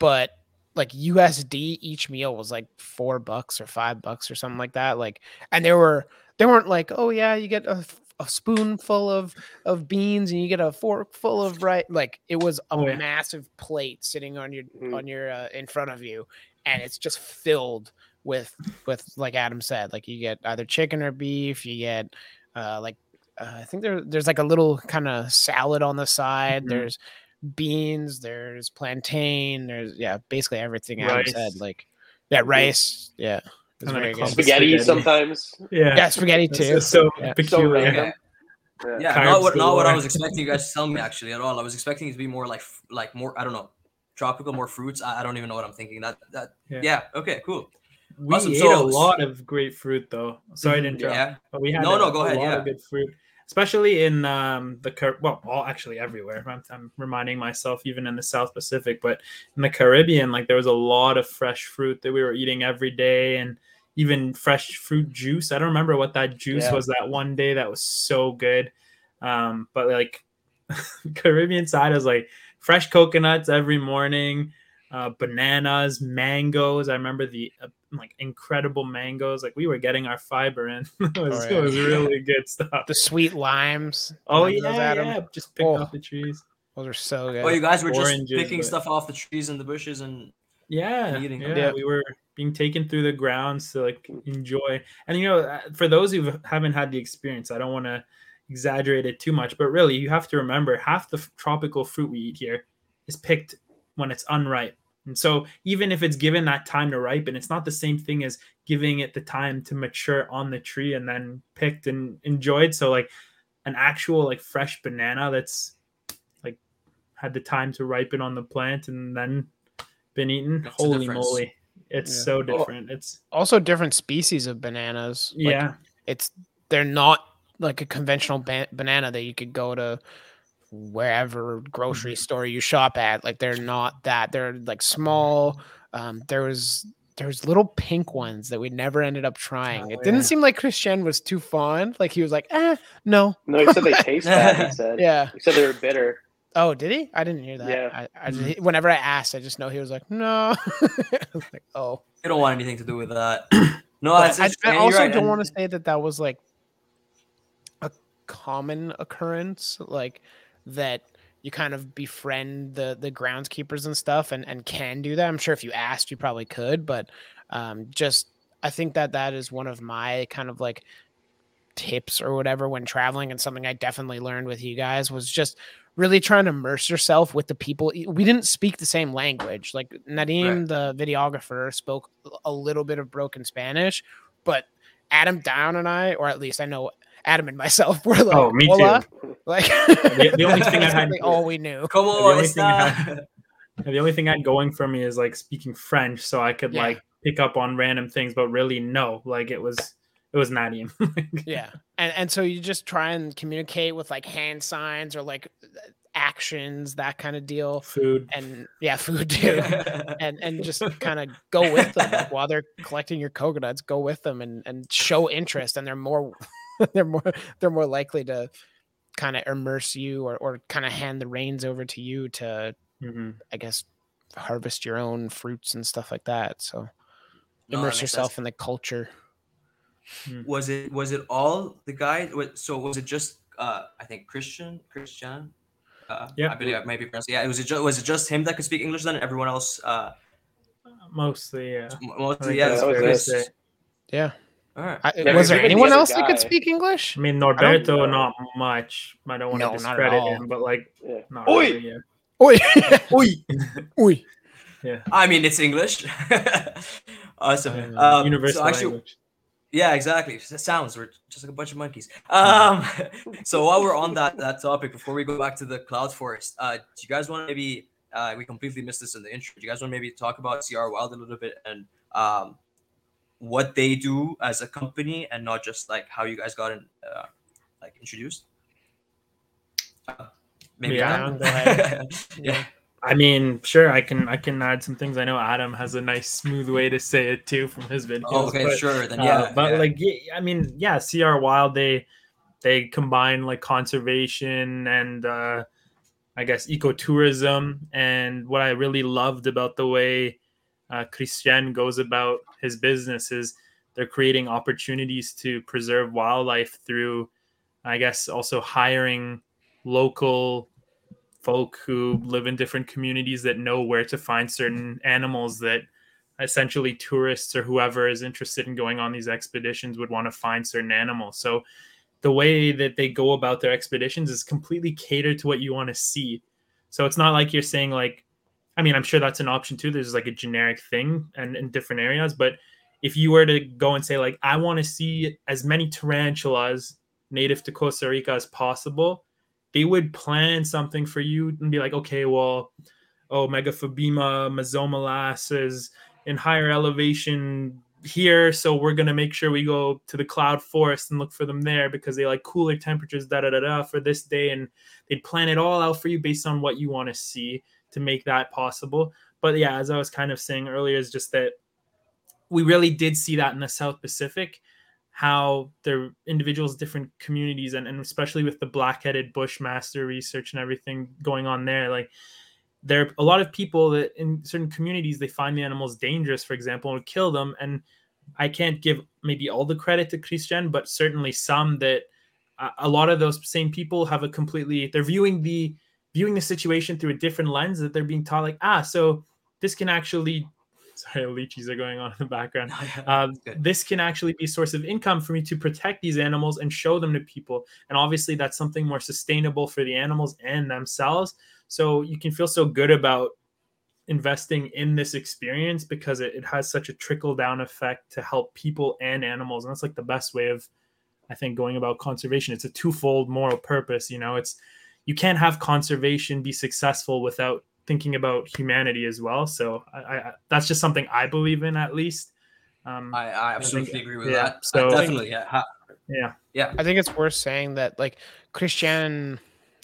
Speaker 2: but like USD each meal was like four bucks or five bucks or something like that. Like, and they were they weren't like, oh yeah, you get a, a spoonful of of beans and you get a fork full of right. Like it was a
Speaker 3: Oh, yeah.
Speaker 2: massive plate sitting on your
Speaker 4: Mhm.
Speaker 2: on your uh, in front of you, and it's just filled with with like Adam said, like you get either chicken or beef. You get uh, like uh, I think there there's like a little kind of salad on the side.
Speaker 3: Mhm.
Speaker 2: There's beans, there's plantain, there's yeah, basically everything Adam said. Like yeah, rice, yeah. It was
Speaker 3: And then a
Speaker 2: very good.
Speaker 4: spaghetti,
Speaker 3: spaghetti.
Speaker 4: sometimes.
Speaker 3: Yeah.
Speaker 2: Yeah, spaghetti
Speaker 3: That's
Speaker 2: too.
Speaker 3: just so
Speaker 2: Yeah.
Speaker 3: Peculiar.
Speaker 4: random.
Speaker 1: yeah,
Speaker 4: Yeah.
Speaker 1: not what
Speaker 3: Carbs
Speaker 1: not what I was expecting you guys to tell me actually at all. I was expecting it to be more like like more I don't know tropical, more fruits. I, I don't even know what I'm thinking. That that
Speaker 3: Yeah.
Speaker 1: yeah, okay, cool.
Speaker 3: We
Speaker 1: Awesome.
Speaker 3: ate
Speaker 1: So-
Speaker 3: a lot of great fruit though. Sorry to
Speaker 1: Mhm,
Speaker 3: interrupt.
Speaker 1: Yeah,
Speaker 3: But we had
Speaker 1: No,
Speaker 3: a,
Speaker 1: no, go
Speaker 3: a
Speaker 1: ahead,
Speaker 3: lot
Speaker 1: yeah.
Speaker 3: of good fruit, especially in um, the Car- well, all actually everywhere. I'm, I'm reminding myself, even in the South Pacific, but in the Caribbean, like there was a lot of fresh fruit that we were eating every day, and even fresh fruit juice. I don't remember what that juice
Speaker 4: Yeah.
Speaker 3: was that one day that was so good, um, but like Caribbean side is like fresh coconuts every morning. Uh, bananas, mangoes. I remember the uh, like incredible mangoes. Like we were getting our fiber in. it, was,
Speaker 2: Oh, yeah.
Speaker 3: it was really good stuff.
Speaker 2: The sweet limes.
Speaker 3: Oh
Speaker 2: remember those,
Speaker 3: yeah,
Speaker 2: Adam?
Speaker 3: yeah. Just picked
Speaker 2: Oh.
Speaker 3: off the trees.
Speaker 2: Those are so good.
Speaker 1: Oh, you guys were just picking
Speaker 3: but-
Speaker 1: stuff off the trees and the bushes and
Speaker 3: Yeah,
Speaker 1: Eating
Speaker 3: yeah.
Speaker 2: Yeah.
Speaker 3: We were being taken through the grounds to like enjoy. And you know, uh, for those who haven't had the experience, I don't want to exaggerate it too much, but really, you have to remember half the f- tropical fruit we eat here is picked when it's unripe. And so, even if it's given that time to ripen, it's not the same thing as giving it the time to mature on the tree and then picked and enjoyed. So, like an actual like fresh banana that's like had the time to ripen on the plant and then been eaten.
Speaker 1: That's
Speaker 3: Holy moly. It's
Speaker 2: Yeah.
Speaker 3: so different. It's
Speaker 2: also different species of bananas. Like,
Speaker 3: yeah.
Speaker 2: it's they're not like a conventional ba- banana that you could go to wherever grocery
Speaker 3: Mm-hmm.
Speaker 2: store you shop at like they're not that they're like small um there was there was little pink ones that we never ended up trying
Speaker 3: Oh,
Speaker 2: it didn't
Speaker 3: yeah.
Speaker 2: seem like christian was too fond like he was like eh no
Speaker 4: No, he said they taste bad. He said.
Speaker 2: yeah
Speaker 4: He said they were bitter.
Speaker 2: oh did he i didn't hear that
Speaker 4: Yeah.
Speaker 2: I, I just, whenever i asked i just know he was like no I was like oh
Speaker 1: they don't want anything to do with that. No,
Speaker 2: But I,
Speaker 1: it's,
Speaker 2: I
Speaker 1: yeah,
Speaker 2: also
Speaker 1: right,
Speaker 2: don't want to say that that was like a common occurrence, like that you kind of befriend the the groundskeepers and stuff, and and can do that. I'm sure if you asked, you probably could, but um, just I think that that is one of my kind of like tips or whatever when traveling, and something I definitely learned with you guys was just really trying to immerse yourself with the people. We didn't speak the same language. Like Nadim, the videographer, spoke a little bit of broken Spanish, but Adam Dion and I, or at least I know Adam and myself, were like,
Speaker 3: Oh, me too.
Speaker 2: Like
Speaker 3: The- the only thing I had-
Speaker 2: all we knew.
Speaker 1: Come
Speaker 3: The only
Speaker 1: it's
Speaker 3: thing I had- The only thing I had going for me is like speaking French, so I could
Speaker 2: Yeah.
Speaker 3: like pick up on random things, but really no, like it was it was Nadim.
Speaker 2: Yeah, and and so you just try and communicate with like hand signs or like actions, that kind of deal,
Speaker 3: Food.
Speaker 2: and yeah, food too. and and just kind of go with them like, while they're collecting your coconuts go with them and and show interest and they're more they're more they're more likely to kind of immerse you or, or kind of hand the reins over to you to
Speaker 3: Mhm.
Speaker 2: i guess harvest your own fruits and stuff like that so
Speaker 1: No,
Speaker 2: immerse
Speaker 1: makes
Speaker 2: yourself
Speaker 1: sense.
Speaker 2: in the culture
Speaker 1: Was it was it all the guy? So was it just uh I think Christian Christian? Uh,
Speaker 3: Yeah.
Speaker 1: I believe I might be pronouncing. Yeah, it was it just was it just him that could speak English then? and Everyone else, uh,
Speaker 3: Mostly, yeah.
Speaker 1: mostly,
Speaker 3: think
Speaker 1: yeah.
Speaker 3: that's
Speaker 4: that was
Speaker 3: fair say.
Speaker 2: yeah
Speaker 1: All right.
Speaker 2: I,
Speaker 4: Yeah,
Speaker 2: was there
Speaker 4: even the
Speaker 2: anyone
Speaker 4: other
Speaker 2: else that could speak english
Speaker 3: I mean, Norberto,
Speaker 4: know.
Speaker 3: not much. I don't want
Speaker 2: No,
Speaker 3: to discredit him, but like,
Speaker 4: Yeah.
Speaker 3: not
Speaker 4: Oi!
Speaker 3: really, yeah.
Speaker 2: Oi.
Speaker 1: Oi.
Speaker 2: Oi.
Speaker 3: Yeah.
Speaker 1: I mean, it's English. awesome.
Speaker 3: Uh,
Speaker 1: Um,
Speaker 3: universal
Speaker 1: so actually,
Speaker 3: language.
Speaker 1: yeah, exactly. It sounds we're just like a bunch of monkeys. Um, so while we're on that that topic, before we go back to the cloud forest, uh, do you guys want to maybe? Uh, we completely missed this in the intro. Do you guys want to maybe talk about CR Wild a little bit and um, what they do as a company, and not just like how you guys got in, uh, like introduced? maybe
Speaker 3: Yeah.
Speaker 1: Adam?
Speaker 2: Go ahead.
Speaker 1: yeah.
Speaker 3: I mean, sure, I can I can add some things. I know Adam has a nice smooth way to say it too from his videos.
Speaker 1: Oh, okay,
Speaker 3: but,
Speaker 1: sure. Then
Speaker 3: uh,
Speaker 1: yeah.
Speaker 3: but
Speaker 1: yeah.
Speaker 3: like I mean, yeah, CR Wild they they combine like conservation and uh I guess ecotourism and what I really loved about the way uh, Christian goes about his business is they're creating opportunities to preserve wildlife through I guess also hiring local folk who live in different communities that know where to find certain animals that essentially tourists or whoever is interested in going on these expeditions would want to find certain animals. So the way that they go about their expeditions is completely catered to what you want to see. So it's not like you're saying like I mean, I'm sure that's an option too. There's like a generic thing and in different areas, but if you were to go and say like I want to see as many tarantulas native to Costa Rica as possible, they would plan something for you and be like, okay, well, oh, Megaphobema is in higher elevation here, so we're gonna make sure we go to the cloud forest and look for them there because they like cooler temperatures, da da da da, for this day, and they'd plan it all out for you based on what you want to see to make that possible. But yeah, as I was kind of saying earlier, is just that we really did see that in the South Pacific how the individuals different communities and, and especially with the black-headed bushmaster research and everything going on there like there are a lot of people that in certain communities they find the animals dangerous for example and kill them and i can't give maybe all the credit to christian but certainly some that uh, a lot of those same people have a completely they're viewing the viewing the situation through a different lens that they're being taught like ah so this can actually sorry lychees are going on in the background. Um, this can actually be a source of income for me to protect these animals and show them to people. And obviously that's something more sustainable for the animals and themselves. So you can feel so good about investing in this experience because it, it has such a trickle down effect to help people and animals. And that's like the best way of i think going about conservation. It's a twofold moral purpose you know? It's you can't have conservation be successful without thinking about humanity as well so I, I that's just something i believe in at least um,
Speaker 1: I, I absolutely
Speaker 3: think-
Speaker 1: agree with
Speaker 3: yeah,
Speaker 1: that.
Speaker 3: so-
Speaker 1: So definitely, yeah.
Speaker 3: Yeah
Speaker 1: yeah.
Speaker 2: I think it's worth saying that like Christian,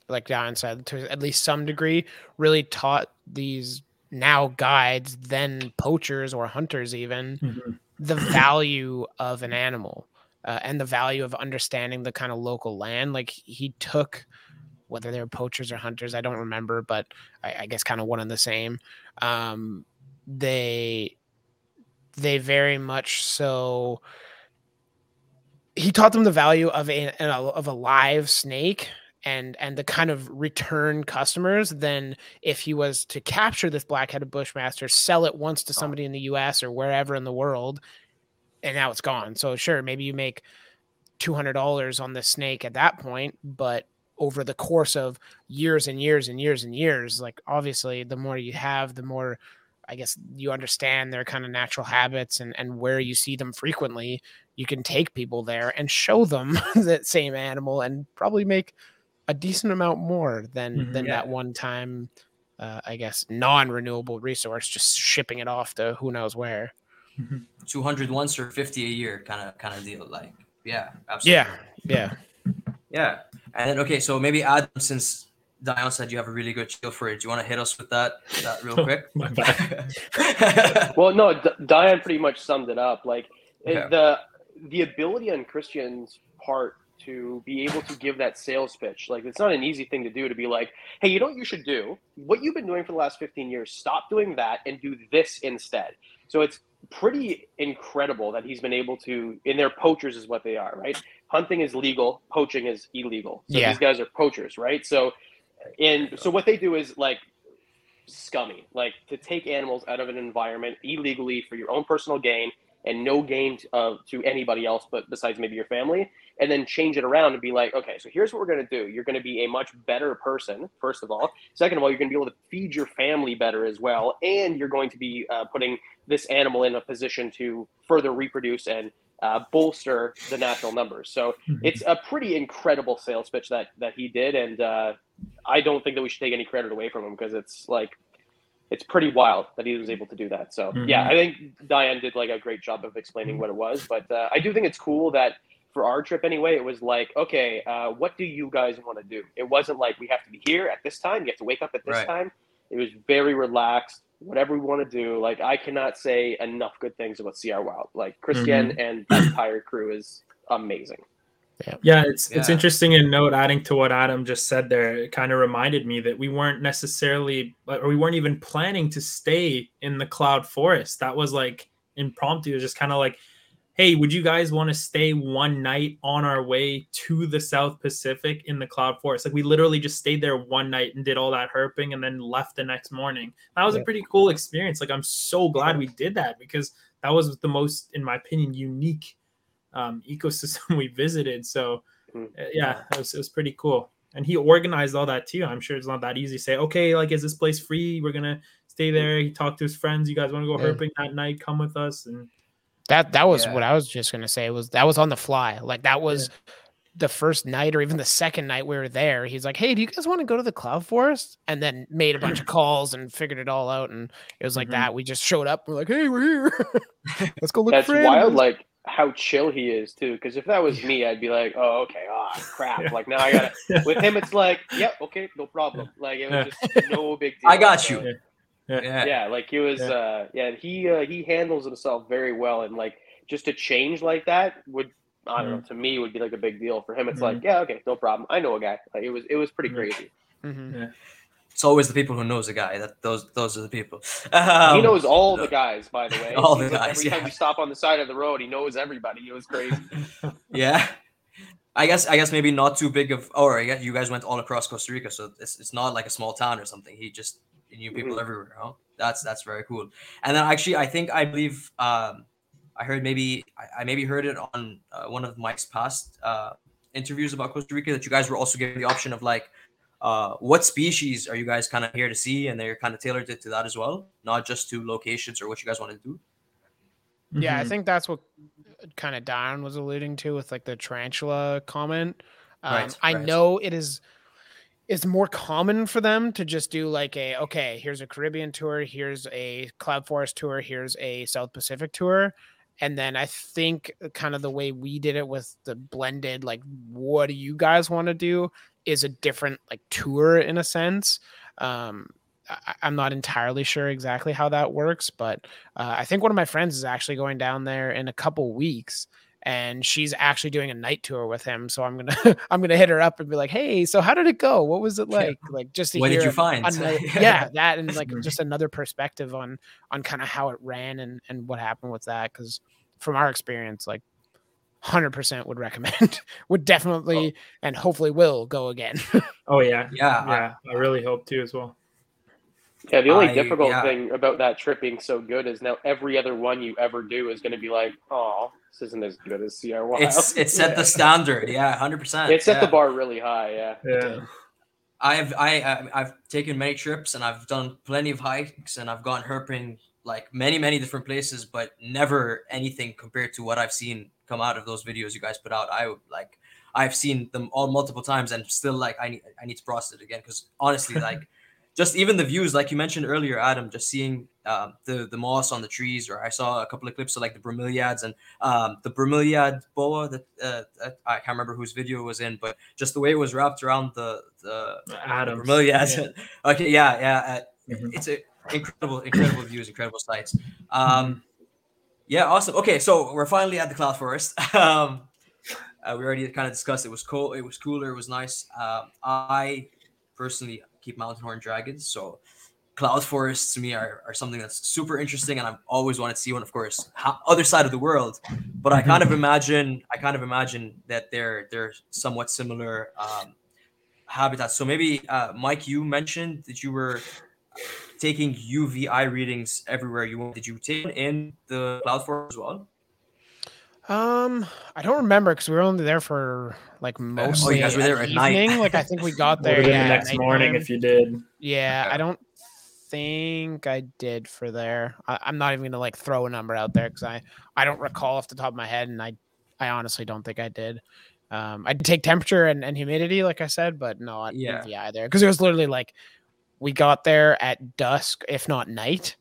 Speaker 2: like Dion said, to at least some degree, really taught these now guides, then poachers or hunters even,
Speaker 3: Mhm.
Speaker 2: the value of an animal uh, and the value of understanding the kind of local land. Like he took whether they were poachers or hunters, I don't remember, but I, I guess kind of one and the same. Um, they they very much so he taught them the value of a of a live snake and and the kind of return customers than if he was to capture this black-headed bushmaster sell it once to
Speaker 1: Oh.
Speaker 2: somebody in the US or wherever in the world and now it's gone so sure maybe you make $200 on the snake at that point but over the course of years and years and years and years like obviously the more you have the more i guess you understand their kind of natural habits and and where you see them frequently you can take people there and show them that same animal and probably make a decent amount more than
Speaker 3: Mhm.
Speaker 2: than
Speaker 1: Yeah.
Speaker 2: that one time uh, i guess non-renewable resource just shipping it off to who knows where.
Speaker 1: 200 once or 50 a year kind of kind of deal like yeah absolutely.
Speaker 2: Yeah yeah.
Speaker 1: Yeah and then okay so maybe adam since dion said you have a really good feel for it do you want to hit us with that that real oh, quick
Speaker 3: My bad.
Speaker 4: Well, no, D- Dion pretty much summed it up. Like
Speaker 1: Okay.
Speaker 4: the the ability on Christian's part to be able to give that sales pitch, like it's not an easy thing to do. To be like, hey, you know what you should do? What you've been doing for the last fifteen years, stop doing that and do this instead. So it's pretty incredible that he's been able to. And they're poachers, is what they are, right? Hunting is legal, poaching is illegal. So
Speaker 2: Yeah.
Speaker 4: these guys are poachers, right? So, and so what they do is like scummy, like to take animals out of an environment illegally for your own personal gain and no gain to, uh, to anybody else, but besides maybe your family, and then change it around and be like, okay, so here's what we're going to do. You're going to be a much better person, first of all. Second of all, you're going to be able to feed your family better as well, and you're going to be uh, putting this animal in a position to further reproduce and uh, bolster the natural numbers. So it's a pretty incredible sales pitch that that he did, and uh, I don't think that we should take any credit away from him because it's like it's pretty wild that he was able to do that. So yeah,
Speaker 3: Mhm.
Speaker 4: I think Dion did like a great job of explaining what it was, but uh, I do think it's cool that for our trip anyway, it was like, okay, uh, what do you guys want to do? It wasn't like we have to be here at this time. You have to wake up at this
Speaker 1: Right.
Speaker 4: time. It was very relaxed. Whatever we want to do. Like I cannot say enough good things about CR Wild. Like Christian mm-hmm. and the entire crew is amazing.
Speaker 3: Yeah, it's it's
Speaker 1: Yeah.
Speaker 3: interesting in note adding to what Adam just said there. It kind of reminded me that we weren't necessarily or we weren't even planning to stay in the cloud forest. That was like impromptu. It was just kind of like, hey, would you guys want to stay one night on our way to the South Pacific in the cloud forest? Like we literally just stayed there one night and did all that herping and then left the next morning. That was a pretty cool experience. Like I'm so glad we did that because that was the most, in my opinion, unique um, ecosystem we visited. So
Speaker 4: Mhm.
Speaker 3: uh, yeah, it was, it was pretty cool. And he organized all that too. I'm sure it's not that easy to say, okay, like, is this place free? We're gonna stay there. He talked to his friends. You guys want to go
Speaker 2: Yeah.
Speaker 3: herping that night? Come with us. And
Speaker 2: That that was
Speaker 1: Yeah.
Speaker 2: what I was just gonna say. Was that was on the fly? Like that was the first night or even the second night we were there. He's like, "Hey, do you guys want to go to the cloud forest?" And then made a bunch of calls and figured it all out. And it was like
Speaker 3: Mhm.
Speaker 2: that. We just showed up. We're like, "Hey, we're here. Let's go look
Speaker 4: That's
Speaker 2: for
Speaker 4: wild.
Speaker 2: animals."
Speaker 4: Like how chill he is too. Because if that was me, I'd be like, oh okay, ah crap.
Speaker 3: Yeah.
Speaker 4: Like now I gotta. With him, it's like, yep, okay, no problem. Like it was just no big deal.
Speaker 1: I got
Speaker 4: So,
Speaker 1: you.
Speaker 3: Yeah.
Speaker 1: Yeah.
Speaker 4: yeah like he was
Speaker 3: Yeah.
Speaker 4: uh yeah he uh, he handles himself very well and like just to change like that would i don't know
Speaker 3: Mm-hmm.
Speaker 4: to me would be like a big deal for him it's like yeah okay no problem i know a guy like it was it was pretty
Speaker 3: Mhm.
Speaker 4: crazy
Speaker 2: Mhm.
Speaker 1: It's always the people who knows a guy. That those those are the people.
Speaker 4: he
Speaker 1: Um,
Speaker 4: knows all the guys by the way
Speaker 1: All the
Speaker 4: like,
Speaker 1: guys,
Speaker 4: every time
Speaker 1: yeah.
Speaker 4: we stop on the side of the road he knows everybody it was crazy
Speaker 1: yeah. I guess I guess maybe not too big of or I guess you guys went all across Costa Rica, so it's, it's not like a small town or something. He just he knew people
Speaker 4: Mhm.
Speaker 1: everywhere. Huh? That's that's very cool. And then actually, I think I believe um, I heard maybe I, I maybe heard it on uh, one of Mike's past uh, interviews about Costa Rica that you guys were also given the option of like. Uh, what species are you guys kind of here to see? And they're kind of tailored it to that as well, not just to locations or what you guys want to do.
Speaker 2: Yeah, I
Speaker 3: Mhm.
Speaker 2: think that's what kind of Dion was alluding to with like the tarantula comment. Um,
Speaker 1: Right,
Speaker 2: I
Speaker 1: right.
Speaker 2: know it is it's more common for them to just do like a okay, here's a Caribbean tour, here's a Cloud Forest tour, here's a South Pacific tour. And then I think kind of the way we did it with the blended, like, what do you guys want to do is a different like tour in a sense. Um, I, I'm not entirely sure exactly how that works, but uh, I think one of my friends is actually going down there in a couple weeks, and she's actually doing a night tour with him. So I'm gonna I'm gonna hit her up and be like, "Hey, so how did it go? What was it
Speaker 1: Yeah.
Speaker 2: like? Like just to
Speaker 1: What
Speaker 2: hear
Speaker 1: did you find?
Speaker 2: another, yeah, that and like
Speaker 3: Mhm.
Speaker 2: just another perspective on on kind of how it ran and and what happened with that. Because from our experience, like. 100% would recommend would definitely and hopefully will go again
Speaker 3: Oh yeah,
Speaker 1: Yeah, I-
Speaker 3: yeah. I, really hope to as well.
Speaker 4: Yeah the only
Speaker 1: I-
Speaker 4: difficult
Speaker 1: yeah.
Speaker 4: thing about that trip being so good is now every other one you ever do is going to be like oh this isn't as good as cr wild
Speaker 1: it's it set the standard. Yeah, hundred percent.
Speaker 4: it set
Speaker 1: yeah.
Speaker 4: the bar really high yeah
Speaker 3: Yeah,
Speaker 1: I've I I- I've taken many trips and I've done plenty of hikes and I've gone herping like many many different places, but never anything compared to what I've seen come out of those videos you guys put out. I like I've seen them all multiple times and still like I need I need to process it again because honestly like just even the views like you mentioned earlier, Adam, just seeing um, the the moss on the trees or I saw a couple of clips of like the bromeliads and um, the bromeliad boa that uh, I can't remember whose video it was in, but just the way it was wrapped around the the
Speaker 3: Adams.
Speaker 1: Bromeliads.
Speaker 3: Yeah.
Speaker 1: okay, yeah, yeah. Uh,
Speaker 3: Mhm.
Speaker 1: It's a incredible, incredible views, incredible sights. Um, yeah, awesome. Okay, so we're finally at the cloud forest. um, uh, we already kind of discussed it was cool. It was cooler. It was nice. Um, I personally keep mountain horn dragons, so cloud forests to me are, are something that's super interesting, and I've always wanted to see one. Of course, ha- other side of the world, but I kind of imagine I kind of imagine that they're they're somewhat similar um, habitats. So maybe uh, Mike, you mentioned that you were taking UVI readings everywhere you went. Did you take in the cloud forest as well?
Speaker 2: Um, I don't remember because we were only there for like mostly
Speaker 1: Oh, guys were there
Speaker 2: an
Speaker 1: at night.
Speaker 2: evening. like I think we got there
Speaker 3: have
Speaker 2: yeah,
Speaker 3: the next morning
Speaker 2: nighttime.
Speaker 3: if you did.
Speaker 2: Yeah,
Speaker 1: Okay.
Speaker 2: I don't think I did for there. I, I'm not even gonna like throw a number out there because I I don't recall off the top of my head, and I I honestly don't think I did. Um, I did take temperature and, and humidity, like I said, but no, I
Speaker 1: Yeah.
Speaker 2: didn't yeah there because it was literally like we got there at dusk, if not night,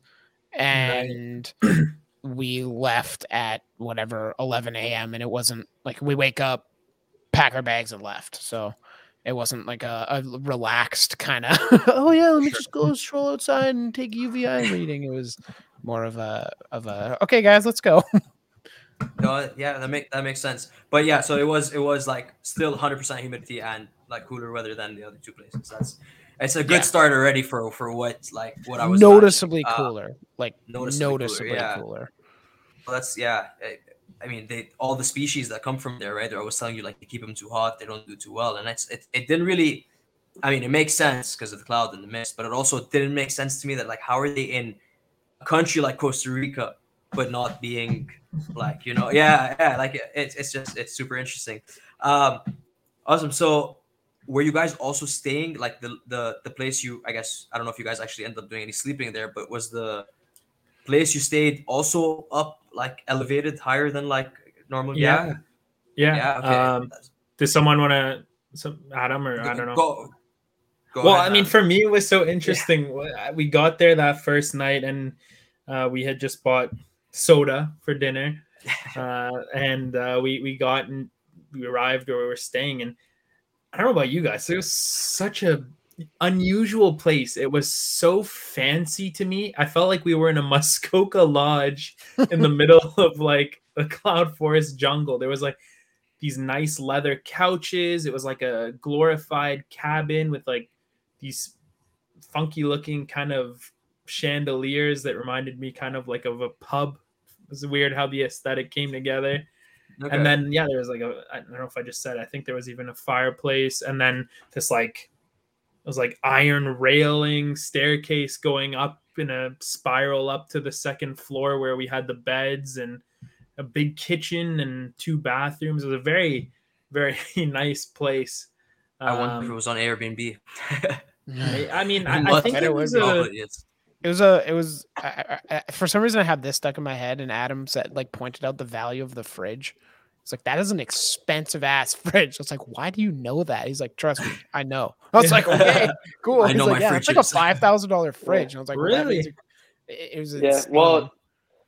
Speaker 2: and we left at whatever 11 a.m. and it wasn't like we wake up, pack our bags and left. So it wasn't like a, a relaxed kind of oh yeah let me just go stroll outside and take UVI reading. It was more of a of a okay guys let's go.
Speaker 1: No, yeah, that make that makes sense. But yeah, so it was it was like still 100% humidity and like cooler weather than the other two places. That's it's a good
Speaker 2: Yeah.
Speaker 1: start already for for what like what I was
Speaker 2: noticeably
Speaker 1: imagining. Uh,
Speaker 2: cooler, like
Speaker 1: noticeably
Speaker 2: noticeably,
Speaker 1: cooler, yeah.
Speaker 2: cooler.
Speaker 1: Well, that's yeah. I, I mean, they all the species that come from there, right? They're always telling you like they keep them too hot, they don't do too well, and it's it, it didn't really. I mean, it makes sense because of the cloud and the mist, but it also didn't make sense to me that like how are they in a country like Costa Rica, but not being like you know yeah yeah like it, it's it's just it's super interesting. Um, awesome. So were you guys also staying like the the the place you I guess I don't know if you guys actually ended up doing any sleeping there, but was the place you stayed also up like elevated higher than like normal?
Speaker 3: Yeah. Yeah.
Speaker 1: Yeah. Okay.
Speaker 3: Um, does someone want to, some Adam or I don't know?
Speaker 1: Go. Go
Speaker 3: well,
Speaker 1: ahead,
Speaker 3: I mean,
Speaker 1: Adam.
Speaker 3: for me, it was so interesting. We got there that first night, and uh, we had just bought soda for dinner, uh, and uh, we we got and we arrived where we were staying, and I don't know about you guys, it was such a unusual place. It was so fancy to me. I felt like we were in a Muskoka lodge in the middle of like a cloud forest jungle. There was like these nice leather couches. It was like a glorified cabin with like these funky looking kind of chandeliers that reminded me kind of like of a pub. It was weird how the aesthetic came together.
Speaker 1: Okay.
Speaker 3: And then yeah, there was like a I don't know if I just said I think there was even a fireplace and then this like it was like iron railing staircase going up in a spiral up to the second floor where we had the beds and a big kitchen and two bathrooms. It was a very very nice place.
Speaker 1: I wonder if it
Speaker 3: Um,
Speaker 1: was on Airbnb.
Speaker 3: I I mean, I, I think
Speaker 2: be.
Speaker 3: it was a,
Speaker 1: but it's-
Speaker 2: It was a. It was I, I, I- for some reason I had this stuck in my head, and Adam said like pointed out the value of the fridge. It's like that is an expensive ass fridge. It's like, why do you know that? He's like, trust me, I know. I was like, okay, cool.
Speaker 1: I
Speaker 2: He's
Speaker 1: know
Speaker 2: like,
Speaker 1: my
Speaker 2: yeah, it's like a five thousand dollar fridge. And I was like, well, that means
Speaker 3: Really?
Speaker 2: It, it was
Speaker 4: Yeah,
Speaker 2: insane.
Speaker 4: well,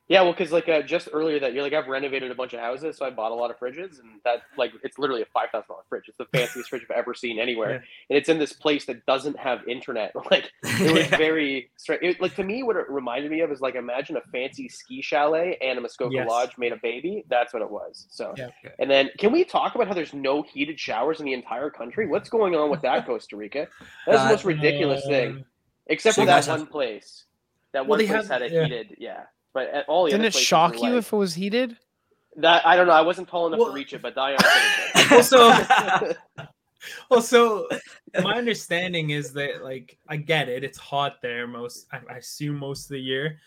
Speaker 4: Yeah, well, because like uh, just earlier that year, like I've renovated a bunch of houses, so I bought a lot of fridges, and that like it's literally a five thousand dollar fridge. It's the fanciest fridge I've ever seen anywhere,
Speaker 3: Yeah.
Speaker 4: and it's in this place that doesn't have internet. Like it was very straight. It, like to me, what it reminded me of is like imagine a fancy ski chalet and a Muskoka
Speaker 3: Yes.
Speaker 4: Lodge made a baby. That's what it was. So,
Speaker 2: Yeah.
Speaker 4: and then can we talk about how there's no heated showers in the entire country? What's going on with that, Costa Rica? That's the most ridiculous thing. Except
Speaker 1: So
Speaker 4: for that one place. That
Speaker 3: Well,
Speaker 4: one place
Speaker 3: have-
Speaker 4: had a
Speaker 3: yeah.
Speaker 4: heated. Yeah, but at all the
Speaker 2: Didn't
Speaker 4: other
Speaker 2: it shock
Speaker 4: were
Speaker 2: you
Speaker 4: like-
Speaker 2: if it was heated?
Speaker 4: that? I don't know. I wasn't tall enough
Speaker 3: Well-
Speaker 4: to reach it, but Dion said it.
Speaker 3: Also, so my understanding is that like I get it, it's hot there most I, I assume most of the year,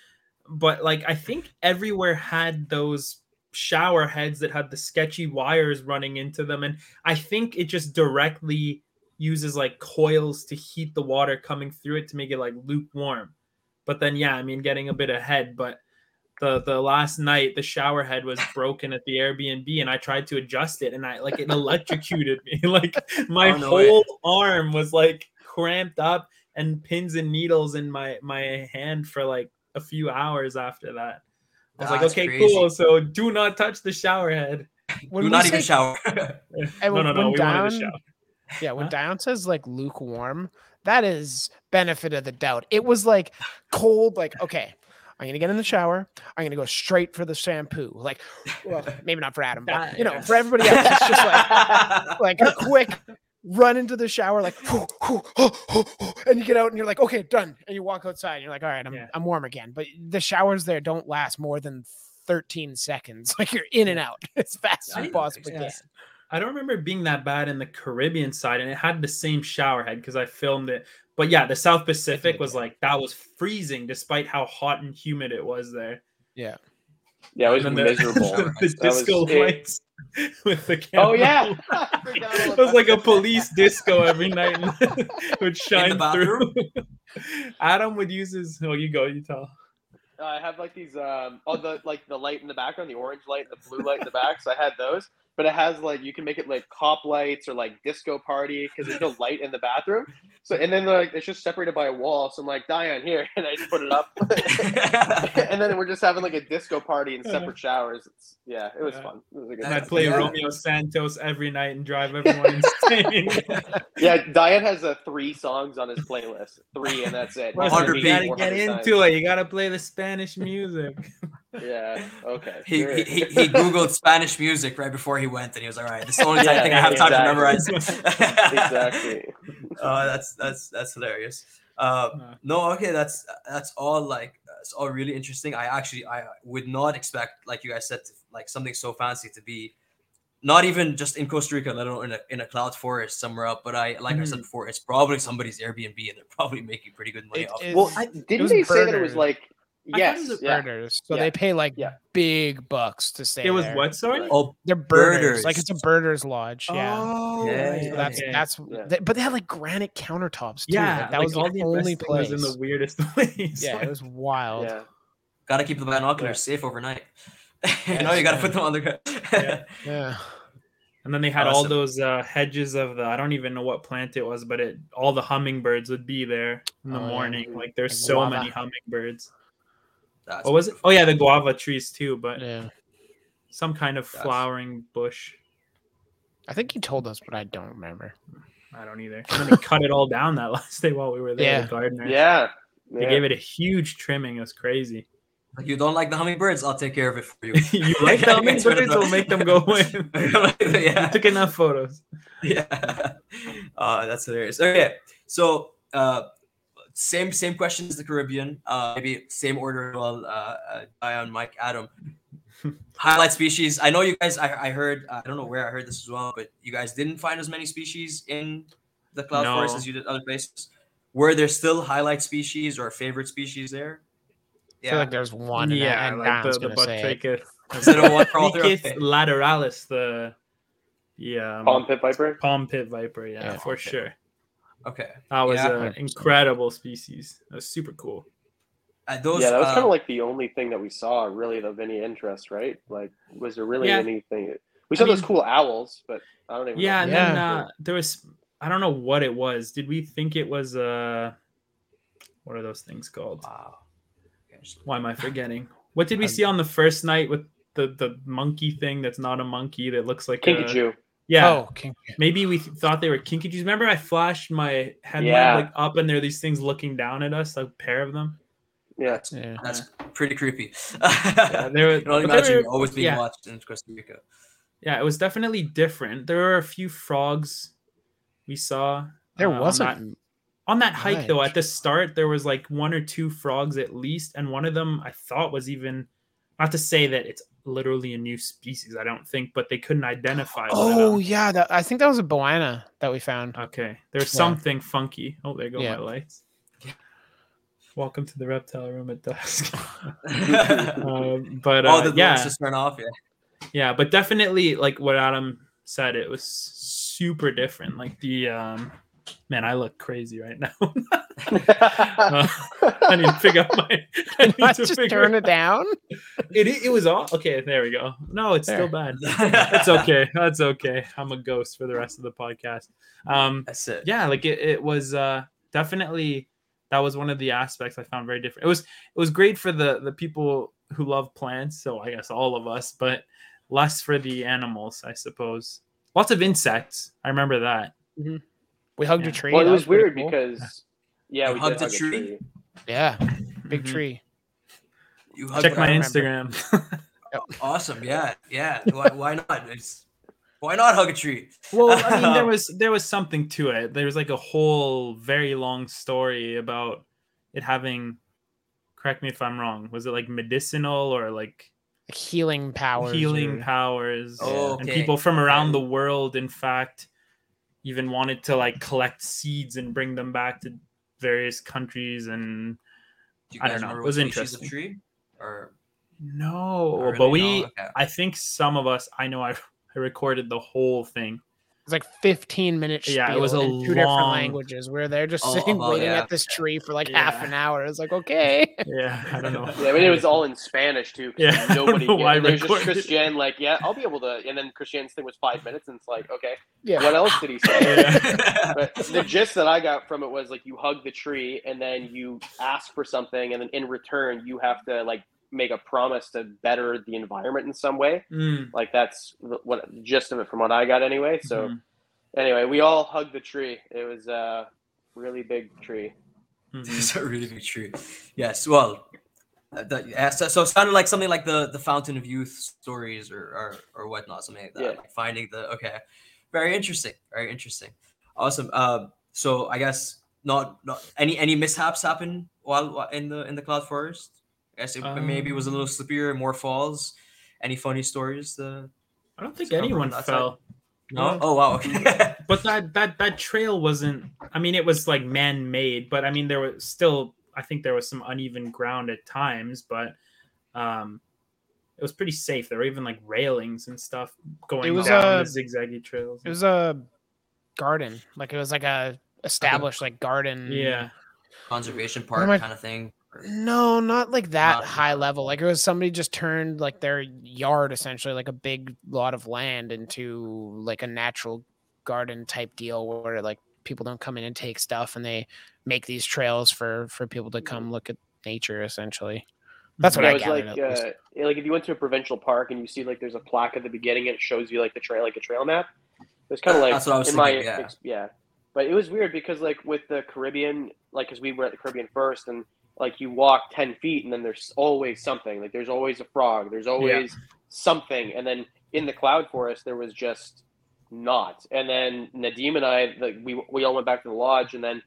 Speaker 3: but like I think everywhere had those shower heads that had the sketchy wires running into them, and I think it just directly uses like coils to heat the water coming through it to make it like lukewarm. But then yeah, I mean getting a bit ahead, but the the last night the shower head was broken at the Airbnb and I tried to adjust it and I like it electrocuted me like my
Speaker 1: Oh, no way.
Speaker 3: whole arm was like cramped up and pins and needles in my my hand for like a few hours after that. I was like, okay,
Speaker 1: crazy.
Speaker 3: cool. So do not touch the shower head.
Speaker 2: When
Speaker 1: Do
Speaker 2: we
Speaker 1: not even
Speaker 2: say-
Speaker 1: shower.
Speaker 2: And
Speaker 3: no,
Speaker 2: when-
Speaker 3: no, no.
Speaker 2: when
Speaker 3: We wanted to shower.
Speaker 2: Yeah, when
Speaker 3: Huh?
Speaker 2: Dion says like lukewarm, that is benefit of the doubt. It was like cold, like, okay, I'm gonna get in the shower. I'm gonna go straight for the shampoo. Like, well, maybe not for Adam, but you know, for everybody else, it's just like like a quick run into the shower, like, oh, oh, oh, and you get out and you're like, okay, done. And you walk outside and you're like, all right, I'm
Speaker 3: Yeah.
Speaker 2: I'm warm again. But the showers there don't last more than 13 seconds. Like you're in and out as fast as you possibly can.
Speaker 3: I don't remember it being that bad in the Caribbean side, and it had the same shower head because I filmed it. But yeah, the South Pacific was like that was freezing despite how hot and humid it was there.
Speaker 4: Yeah, Yeah, it was
Speaker 3: And then the,
Speaker 4: miserable.
Speaker 3: the
Speaker 4: That was
Speaker 3: disco
Speaker 4: it.
Speaker 3: lights with the
Speaker 4: Oh yeah, I forgot all
Speaker 3: it was like a police disco every night and would shine
Speaker 1: bathroom?
Speaker 3: through. Adam would use his. Oh, you go. You tell.
Speaker 4: Uh, I have like these um oh the like the light in the background, the orange light, the blue light in the back. So I had those. But it has like you can make it like cop lights or like disco party because there's no light in the bathroom. So and then like it's just separated by a wall. So I'm like, Dion, here, and I just put it up, and then we're just having like a disco party in separate showers. It's, yeah, it was
Speaker 3: Yeah.
Speaker 4: fun. It was a good
Speaker 3: I'd play
Speaker 1: Yeah.
Speaker 3: Romeo Santos every night and drive everyone insane.
Speaker 4: Yeah, Dion has uh, three songs on his playlist, three, and that's it.
Speaker 1: Listen,
Speaker 3: Listen,
Speaker 1: Hundred
Speaker 3: you gotta get
Speaker 4: hundred
Speaker 3: into it. You gotta play the Spanish music.
Speaker 4: Times. Yeah. Okay.
Speaker 1: He,
Speaker 4: sure.
Speaker 1: he, he, he googled Spanish music right before he went, and he was like, "All right, this is the only
Speaker 4: Yeah,
Speaker 1: thing I have time to memorize."
Speaker 4: exactly.
Speaker 1: Oh, that's that's that's hilarious. Uh,
Speaker 3: Uh,
Speaker 1: no, okay, that's that's all like it's all really interesting. I actually I would not expect, like you guys said, to, like something so fancy to be not even just in Costa Rica, let alone in a, in a cloud forest somewhere up. But I like I said before, it's probably somebody's Airbnb, and they're probably making pretty good money
Speaker 2: It
Speaker 1: off. it.
Speaker 2: is-
Speaker 4: Well, I, didn't
Speaker 2: was
Speaker 4: they say that it was like
Speaker 3: I thought it
Speaker 4: yes,
Speaker 3: was a
Speaker 4: yeah,
Speaker 2: birders. So
Speaker 4: Yeah.
Speaker 2: they pay like
Speaker 4: Yeah.
Speaker 2: big bucks to stay
Speaker 3: it was
Speaker 2: there.
Speaker 3: what? Sorry.
Speaker 4: Right.
Speaker 1: Oh,
Speaker 2: They're birders. Like it's a birders lodge. Yeah.
Speaker 3: Oh,
Speaker 1: Yeah,
Speaker 3: right,
Speaker 2: So that's
Speaker 3: okay.
Speaker 2: that's
Speaker 4: Yeah.
Speaker 2: they- but they had like granite countertops too.
Speaker 3: yeah.
Speaker 2: like, that
Speaker 3: like,
Speaker 2: was
Speaker 3: all
Speaker 2: the
Speaker 3: the
Speaker 2: only place.
Speaker 3: was in the weirdest place.
Speaker 2: yeah, it was wild.
Speaker 4: yeah.
Speaker 1: gotta keep the binoculars safe overnight. you know, you gotta put them on the ground.
Speaker 3: Yeah.
Speaker 2: Yeah.
Speaker 3: And then they had all those uh, hedges of the I don't even know what plant it was, but it all the hummingbirds would be there in the
Speaker 2: Oh, yeah.
Speaker 3: morning. Like there's
Speaker 2: Like
Speaker 3: so
Speaker 2: guava.
Speaker 3: many hummingbirds.
Speaker 1: That's
Speaker 3: What was it? Oh yeah, the guava trees too, but
Speaker 2: Yeah.
Speaker 3: some kind of
Speaker 1: That's-
Speaker 3: flowering bush.
Speaker 2: I think he told us, but I don't remember.
Speaker 3: I don't either. And then they cut it all down that last day while we were there.
Speaker 2: Yeah.
Speaker 3: The gardener.
Speaker 4: Yeah.
Speaker 3: They
Speaker 4: yeah.
Speaker 3: gave it a huge trimming. It was crazy.
Speaker 1: Like you don't like the hummingbirds, I'll take care of it for you.
Speaker 3: you like the hummingbirds? We'll make them go away. You took enough photos.
Speaker 1: yeah. Uh, that's hilarious. Okay, so uh, same same question as the Caribbean. Uh, maybe same order as well. Uh, uh, Dion, Mike, Adam. Highlight species. I know you guys. I, I heard. I don't know where I heard this as well, but you guys didn't find as many species in the cloud
Speaker 3: No.
Speaker 1: forest as you did other places. Were there still highlight species or favorite species there?
Speaker 2: I feel like there's one.
Speaker 3: yeah,
Speaker 2: and
Speaker 3: like the,
Speaker 2: Dion's
Speaker 3: the
Speaker 2: gonna say it.
Speaker 3: Bothriechis.
Speaker 1: Instead of one for all three? Okay.
Speaker 3: lateralis, the yeah,
Speaker 4: Palm pit viper.
Speaker 3: palm pit viper. Yeah,
Speaker 2: Yeah,
Speaker 3: for
Speaker 1: okay.
Speaker 3: sure.
Speaker 1: Okay.
Speaker 3: That was
Speaker 1: Yeah.
Speaker 3: an incredible species. That was super cool.
Speaker 1: Uh, those,
Speaker 4: yeah, that was
Speaker 1: uh,
Speaker 4: kind of like the only thing that we saw really of any interest, right? Like, was there really
Speaker 3: Yeah.
Speaker 4: anything? We saw
Speaker 3: I
Speaker 4: those cool owls, but I don't even.
Speaker 3: Yeah,
Speaker 4: know.
Speaker 3: and
Speaker 2: Yeah.
Speaker 3: then uh, there was I don't know what it was. Did we think it was uh what are those things called?
Speaker 1: Wow. Okay,
Speaker 3: Why am I forgetting? What did we see on the first night with the the monkey thing that's not a monkey that looks like a,
Speaker 4: Kinkajou.
Speaker 3: Yeah,
Speaker 2: Oh, King.
Speaker 3: maybe we thought they were kinkajous. Remember, I flashed my headlamp
Speaker 4: Yeah.
Speaker 3: like up, and there are these things looking down at us, a pair of them.
Speaker 4: Yeah,
Speaker 1: That's,
Speaker 2: Yeah.
Speaker 1: that's pretty creepy.
Speaker 3: Yeah, they were.
Speaker 1: you can only
Speaker 3: but they
Speaker 1: imagine
Speaker 3: were-
Speaker 1: always being
Speaker 3: yeah,
Speaker 1: watched in Costa Rica.
Speaker 3: yeah, it was definitely different. There were a few frogs we saw.
Speaker 2: There
Speaker 3: uh,
Speaker 2: wasn't.
Speaker 3: that- on that hike though at the start there was like one or two frogs at least and one of them i thought was even not to say that it's literally a new species i don't think but they couldn't identify what it
Speaker 2: Oh
Speaker 3: was.
Speaker 2: yeah, that, I think that was a Boana that we found.
Speaker 3: okay there's
Speaker 2: Yeah.
Speaker 3: something funky oh there go
Speaker 2: Yeah.
Speaker 3: my lights welcome to the reptile room at dusk um, but uh,
Speaker 1: the
Speaker 3: yeah
Speaker 1: lights just turn off. Yeah.
Speaker 3: yeah but definitely like what adam said it was super different like the um man i look crazy right now Uh, i need to pick up my I need
Speaker 2: Let's
Speaker 3: to
Speaker 2: just
Speaker 3: figure
Speaker 2: turn it down.
Speaker 3: It it it was all okay. There we go. No, it's still bad. That's okay. That's okay. I'm a ghost for the rest of the podcast. Um,
Speaker 1: That's it.
Speaker 3: yeah, like it, it was uh definitely that was one of the aspects I found very different. It was it was great for the the people who love plants, so I guess all of us, but less for the animals, I suppose. Lots of insects. I remember that.
Speaker 2: We hugged
Speaker 3: Yeah.
Speaker 2: a tree.
Speaker 4: well, it
Speaker 2: that
Speaker 4: was weird
Speaker 2: cool.
Speaker 4: because yeah,
Speaker 1: You
Speaker 4: we
Speaker 1: hugged
Speaker 4: did
Speaker 1: a
Speaker 4: hug
Speaker 1: tree?
Speaker 2: yeah, big
Speaker 3: Mhm.
Speaker 2: tree.
Speaker 1: You hugged
Speaker 3: Check my
Speaker 1: out.
Speaker 2: remember.
Speaker 3: Instagram.
Speaker 1: Awesome. Yeah. Yeah. Why, why not? It's, why not hug a tree?
Speaker 3: Well, I mean, there was there was something to it. There was like a whole very long story about it having. Correct me if I'm wrong. Was it like medicinal or like
Speaker 2: Like healing powers.
Speaker 3: healing
Speaker 2: or-
Speaker 3: powers?
Speaker 1: Oh,
Speaker 3: And people from around the world, in fact, even wanted to like collect seeds and bring them back to various countries. And
Speaker 1: Do
Speaker 3: I don't know. It was interesting.
Speaker 1: Of tree? Or
Speaker 3: no, but we. I think some of us, I know, I I recorded the whole thing.
Speaker 2: It's like 15 minutes.
Speaker 3: Yeah, it was a
Speaker 2: in two different languages where they're just
Speaker 1: Oh,
Speaker 2: sitting
Speaker 1: oh, oh,
Speaker 2: waiting
Speaker 1: yeah.
Speaker 2: at this tree for like half an hour. It's like okay.
Speaker 3: Yeah, I don't know.
Speaker 4: Yeah, I mean it was all in Spanish too.
Speaker 3: Yeah,
Speaker 4: nobody.
Speaker 3: why
Speaker 4: and there's just. Christian like, yeah, I'll be able to. And then Christian's thing was five minutes, and it's like, okay,
Speaker 2: Yeah.
Speaker 4: what else did he say?
Speaker 3: Yeah.
Speaker 4: But the gist that I got from it was like you hug the tree, and then you ask for something, and then in return you have to like make a promise to better the environment in some way.
Speaker 3: Mm,
Speaker 4: Like that's the- what the gist of it from what I got anyway. So
Speaker 3: mhm,
Speaker 4: anyway, we all hugged the tree. It was a really big tree.
Speaker 3: mhm.
Speaker 1: It's a really big tree. Yes. Well, uh, that, yeah, so, so it sounded like something like the the Fountain of Youth stories or or, or whatnot, something like that.
Speaker 4: Yeah.
Speaker 1: Like finding the okay, very interesting, very interesting, awesome. Uh, so I guess not not any any mishaps happen while while in the in the cloud forest. I guess it maybe was a little slippier, more falls. Any funny stories? The
Speaker 3: I don't think anyone
Speaker 1: that side.
Speaker 3: fell.
Speaker 1: no.
Speaker 3: No.
Speaker 1: Oh wow. Okay.
Speaker 3: But that that that trail wasn't. I mean, it was like man made, but I mean, there was still. I think there was some uneven ground at times, but um, it was pretty safe. There were even like railings and stuff going it
Speaker 2: was,
Speaker 3: down
Speaker 2: uh,
Speaker 3: the zigzaggy trails.
Speaker 2: It was a garden. Like it was like a established like garden.
Speaker 3: yeah,
Speaker 1: Conservation park kind of thing. Or-
Speaker 2: No, not like that
Speaker 1: Not-
Speaker 2: high level. Like it was somebody just turned like their yard essentially like a big lot of land into like a natural garden type deal where like people don't come in and take stuff and they make these trails for for people to come look at nature essentially. That's what
Speaker 4: Yeah,
Speaker 2: I
Speaker 4: was like uh, like if you went to a provincial park and you see like there's a plaque at the beginning and it shows you like the trail like a trail map. It was kind of like
Speaker 1: That's what I was
Speaker 4: in my
Speaker 1: yeah.
Speaker 4: ex- yeah. But it was weird because like with the Caribbean, like because we were at the Caribbean first, and like you walk ten feet and then there's always something. Like there's always a frog. There's always something. And then in the cloud forest there was just not. And then Nadim and I like we we all went back to the lodge and then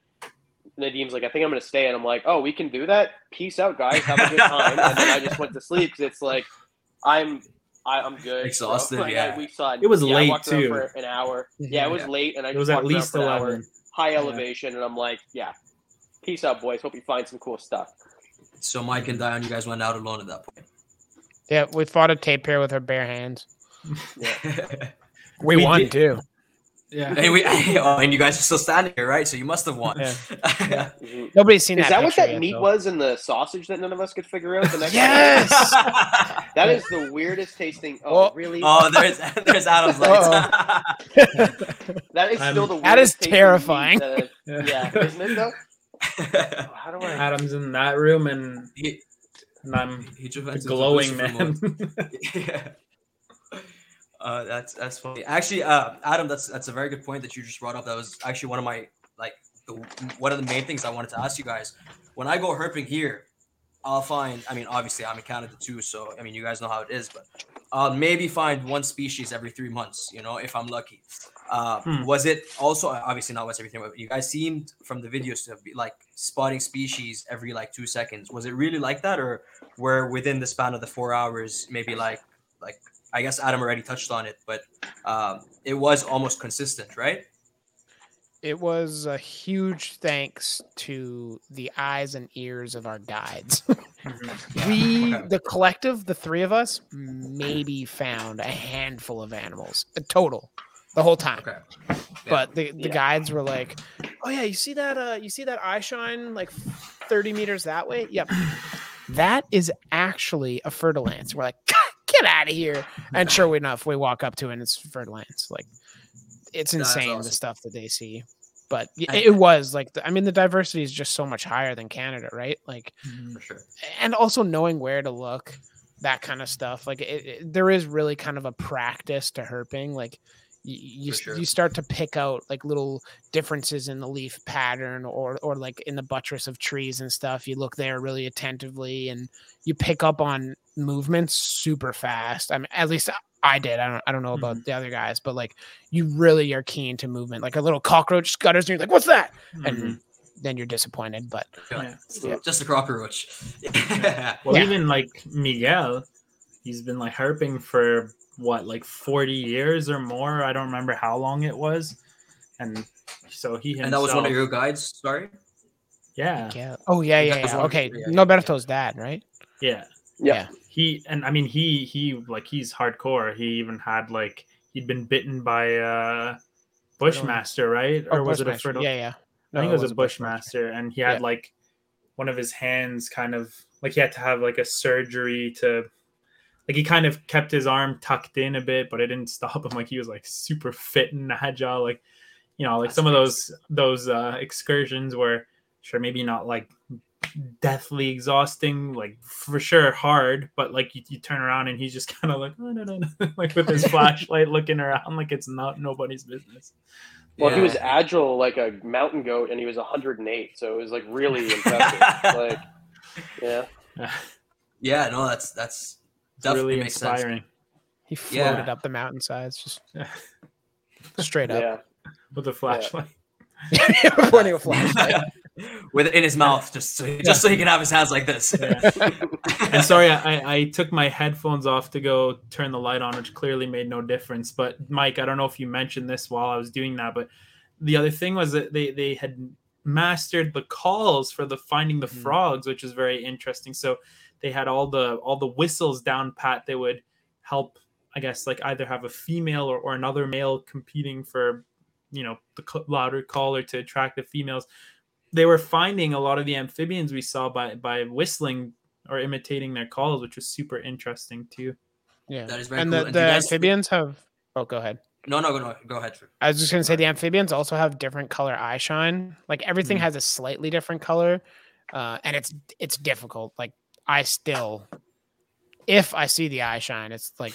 Speaker 4: Nadim's like, I think I'm gonna stay, and I'm like, oh, we can do that. Peace out, guys. Have a good time. and then I just went to sleep because it's like, I'm, I, I'm good. bro.
Speaker 1: Exhausted,
Speaker 4: Like,
Speaker 1: yeah.
Speaker 4: I, we saw.
Speaker 3: It was
Speaker 4: yeah,
Speaker 3: late, too.
Speaker 4: for an hour. Yeah, it was
Speaker 1: Yeah.
Speaker 4: late, and I
Speaker 3: it
Speaker 4: just
Speaker 3: was at least
Speaker 4: for an hour,
Speaker 3: eleven.
Speaker 4: high
Speaker 3: Yeah.
Speaker 4: elevation, and I'm like, yeah, peace out, boys. Hope you find some cool stuff.
Speaker 1: So Mike and Dion, you guys went out alone at that point.
Speaker 2: Yeah, we fought a tapir with our bare hands.
Speaker 4: Yeah.
Speaker 2: We,
Speaker 3: We
Speaker 2: won
Speaker 3: did-
Speaker 2: too.
Speaker 3: Yeah,
Speaker 1: and, we, oh, and you guys are still standing here, right? So you must have won.
Speaker 2: Yeah.
Speaker 4: Mhm.
Speaker 2: Nobody's seen
Speaker 4: Is that what that
Speaker 2: yet,
Speaker 4: meat
Speaker 2: though.
Speaker 4: was in the sausage that none of us could figure out? The next
Speaker 2: Yes!
Speaker 4: That is the weirdest tasting. Oh,
Speaker 2: Oh.
Speaker 4: really?
Speaker 1: oh, there's there's Adam's lights.
Speaker 4: that is still
Speaker 3: I'm-
Speaker 4: the weirdest
Speaker 2: That is
Speaker 4: tasting meat
Speaker 2: terrifying.
Speaker 4: that yeah, isn't it though? How do I?
Speaker 3: Adam's in that room, and,
Speaker 1: he,
Speaker 3: and I'm
Speaker 1: he just
Speaker 3: the
Speaker 1: went into
Speaker 3: glowing man.
Speaker 1: yeah. Uh, that's that's funny. Actually, uh, Adam, that's that's a very good point that you just brought up. That was actually one of my like the, one of the main things I wanted to ask you guys. When I go herping here, I'll find. I mean, obviously, I'm in Canada too, so I mean, you guys know how it is. But I'll maybe find one species every three months. You know, if I'm lucky. Uh,
Speaker 3: Hmm.
Speaker 1: Was it also obviously not once every three months? You guys seemed from the videos to be like spotting species every like two seconds. Was it really like that, or were within the span of the four hours, maybe like like I guess Adam already touched on it, but um, it was almost consistent, right?
Speaker 2: It was a huge thanks to the eyes and ears of our guides. We, the collective, the three of us, maybe found a handful of animals a total the whole time.
Speaker 1: Okay.
Speaker 2: But the, the
Speaker 4: Yeah.
Speaker 2: guides were like, "Oh yeah, you see that? Uh, you see that eye shine like thirty meters that way? Yep, that is actually a fer-de-lance." We're like, "Get out of here!" And sure enough, we walk up to it, and it's fer-de-lance. Like, it's insane the stuff that they see. But it was like, the, I mean, the diversity is just so much higher than Canada, right? Like,
Speaker 3: Mhm.
Speaker 1: for sure.
Speaker 2: and also knowing where to look that kind of stuff like it, it- there is really kind of a practice to herping like you,
Speaker 1: sure.
Speaker 2: you start to pick out like little differences in the leaf pattern or or like in the buttress of trees and stuff you look there really attentively and you pick up on movements super fast i mean at least i did i don't, I don't know about the other guys but like you really are keen to movement like a little cockroach scutters and you're like what's that and
Speaker 3: Mhm.
Speaker 2: then you're disappointed but
Speaker 3: Yeah.
Speaker 2: Yeah.
Speaker 1: Just a cockroach.
Speaker 3: Well,
Speaker 2: Yeah.
Speaker 3: even like Miguel, he's been like herping for what, like 40 years or more. I don't remember how long it was. And so he himself,
Speaker 1: and that was one of your guides. Sorry.
Speaker 3: yeah,
Speaker 2: yeah oh yeah
Speaker 1: You
Speaker 2: yeah, yeah. okay
Speaker 1: yeah,
Speaker 2: Norberto's dad right
Speaker 3: yeah.
Speaker 4: Yeah.
Speaker 3: He and I mean he he like he's hardcore. He even had like he'd been bitten by uh Bushmaster, right?
Speaker 2: Oh,
Speaker 3: or was it a
Speaker 2: Bushmaster.
Speaker 3: fer-de-lance?
Speaker 2: Yeah, yeah.
Speaker 3: I think it was a
Speaker 2: Bushmaster.
Speaker 3: Bushmaster, and he had
Speaker 2: Yeah.
Speaker 3: like one of his hands kind of like he had to have like a surgery to like he kind of kept his arm tucked in a bit, but it didn't stop him. Like he was like super fit and agile. Like you know, like
Speaker 1: That's
Speaker 3: some of those those uh, excursions were sure maybe not like deathly exhausting, like for sure hard, but like you, you turn around and he's just kind of like oh, no, no, no, like with his flashlight looking around like it's not nobody's business.
Speaker 4: Well, he was agile like a mountain goat, and he was 108, so it was like really impressive. like, yeah,
Speaker 1: Yeah, no, that's that's
Speaker 3: It's
Speaker 1: definitely
Speaker 3: really
Speaker 1: makes sense.
Speaker 3: inspiring.
Speaker 2: He floated
Speaker 1: Yeah.
Speaker 2: up the mountainsides just straight up.
Speaker 4: yeah.
Speaker 3: with a flashlight.
Speaker 2: Pointing a flashlight.
Speaker 1: With it in his mouth, just so just so he can have his hands like this.
Speaker 3: and sorry, I, I took my headphones off to go turn the light on, which clearly made no difference. But Mike, I don't know if you mentioned this while I was doing that, but the other thing was that they they had mastered the calls for the finding the
Speaker 1: Mhm.
Speaker 3: frogs, which is very interesting. So they had all the all the whistles down pat. They would help, I guess, like either have a female or, or another male competing for, you know, the louder caller to attract the females. They were finding a lot of the amphibians we saw by by whistling or imitating their calls, which was super interesting too.
Speaker 2: Yeah.
Speaker 1: That is very
Speaker 2: and
Speaker 1: cool.
Speaker 2: the,
Speaker 1: And
Speaker 2: the
Speaker 1: do you guys-
Speaker 2: amphibians have oh go ahead.
Speaker 1: No, no, no, go ahead.
Speaker 2: I was just gonna say the amphibians also have different color eye shine. Like everything
Speaker 3: Mm.
Speaker 2: has a slightly different color, uh, and it's it's difficult. Like I still, if I see the eye shine, it's like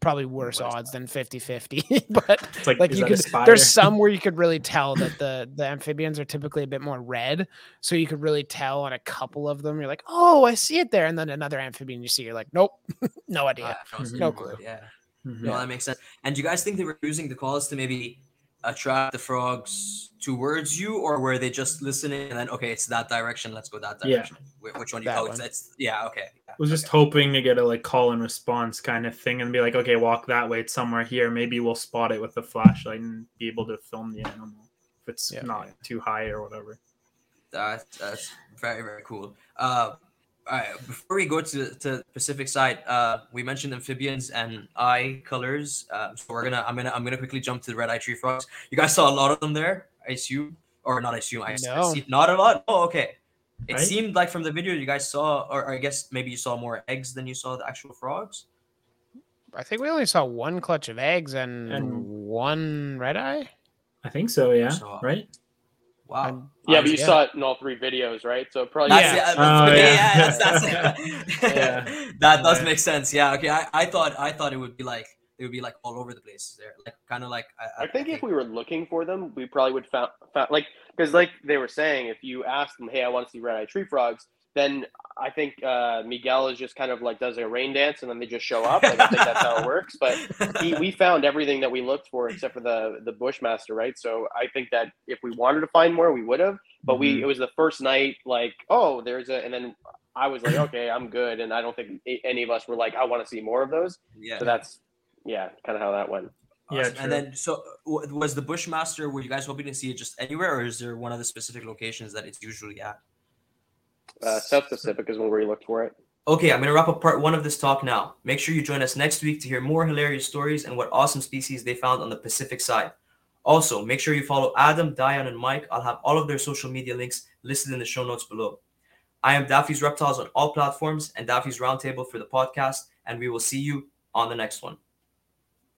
Speaker 2: probably worse
Speaker 1: What is
Speaker 2: odds than 50-50. but
Speaker 3: It's like,
Speaker 2: like you could, there's some where you could really tell that the the amphibians are typically a bit more red, so you could really tell on a couple of them. You're like, oh, I see it there, and then another amphibian you see, you're like, nope, no idea.
Speaker 1: Uh, no,
Speaker 2: No
Speaker 1: clue.
Speaker 2: clue.
Speaker 1: Yeah.
Speaker 3: Mhm.
Speaker 1: No, that makes sense. And do you guys think they were using the calls to maybe attract the frogs towards you, or were they just listening and then okay, it's that direction, let's go that direction? Wh- Which one? You,
Speaker 2: That
Speaker 1: oh, it's, it's yeah, okay. Yeah,
Speaker 3: was just hoping to get a like call and response kind of thing and be like, okay, walk that way. It's somewhere here. Maybe we'll spot it with the flashlight and be able to film the animal if it's
Speaker 2: Yeah.
Speaker 3: not too high or whatever.
Speaker 1: That's that's very very cool. Uh, all right, before we go to to Pacific side, uh, we mentioned amphibians and eye colors. Uh, so we're gonna I'm gonna I'm gonna quickly jump to the red eye tree frogs. You guys saw a lot of them there, I assume, or not? I assume I, I
Speaker 2: No.
Speaker 1: see not a lot. Oh, okay. It
Speaker 3: Right?
Speaker 1: seemed like from the video you guys saw, or I guess maybe you saw more eggs than you saw the actual frogs.
Speaker 2: I think we only saw one clutch of eggs and,
Speaker 3: And-
Speaker 2: one red eye.
Speaker 3: I think so. Yeah.
Speaker 1: So-
Speaker 3: Right.
Speaker 1: Wow.
Speaker 2: And-
Speaker 4: Yeah, but you
Speaker 2: yeah.
Speaker 4: saw it in all three videos, right? So probably
Speaker 1: That's,
Speaker 2: Yeah.
Speaker 1: yeah, that's-
Speaker 3: Oh,
Speaker 1: yeah,
Speaker 3: yeah.
Speaker 1: that's, that's
Speaker 3: Yeah.
Speaker 1: that does make sense. Yeah. Okay. I, I thought I thought it would be like it would be like all over the place there, like kind of like.
Speaker 4: I think if we were looking for them, we probably would found, found like because like they were saying, if you ask them, "Hey, I want to see red eye tree frogs," then I think uh, Miguel is just kind of like does a rain dance and then they just show up. Like, I think that's how it works. But he, we found everything that we looked for except for the the bushmaster, right? So I think that if we wanted to find more, we would have. But we
Speaker 3: Mhm.
Speaker 4: it was the first night, like, oh, there's a, and then I was like, okay, I'm good, and I don't think any of us were like, I want to see more of those.
Speaker 1: yeah.
Speaker 4: So that's yeah, kind of how that went.
Speaker 3: Yeah, true.
Speaker 1: And then, so was the Bushmaster? Were you guys hoping to see it just anywhere, or is there one of the specific locations that it's usually at?
Speaker 4: Uh, South Pacific is where we looked for it.
Speaker 1: Okay, I'm gonna wrap up part one of this talk now. Make sure you join us next week to hear more hilarious stories and what awesome species they found on the Pacific side. Also, make sure you follow Adam, Dion, and Mike. I'll have all of their social media links listed in the show notes below. I am Daffy's Reptiles on all platforms and Daffy's Roundtable for the podcast, and we will see you on the next one.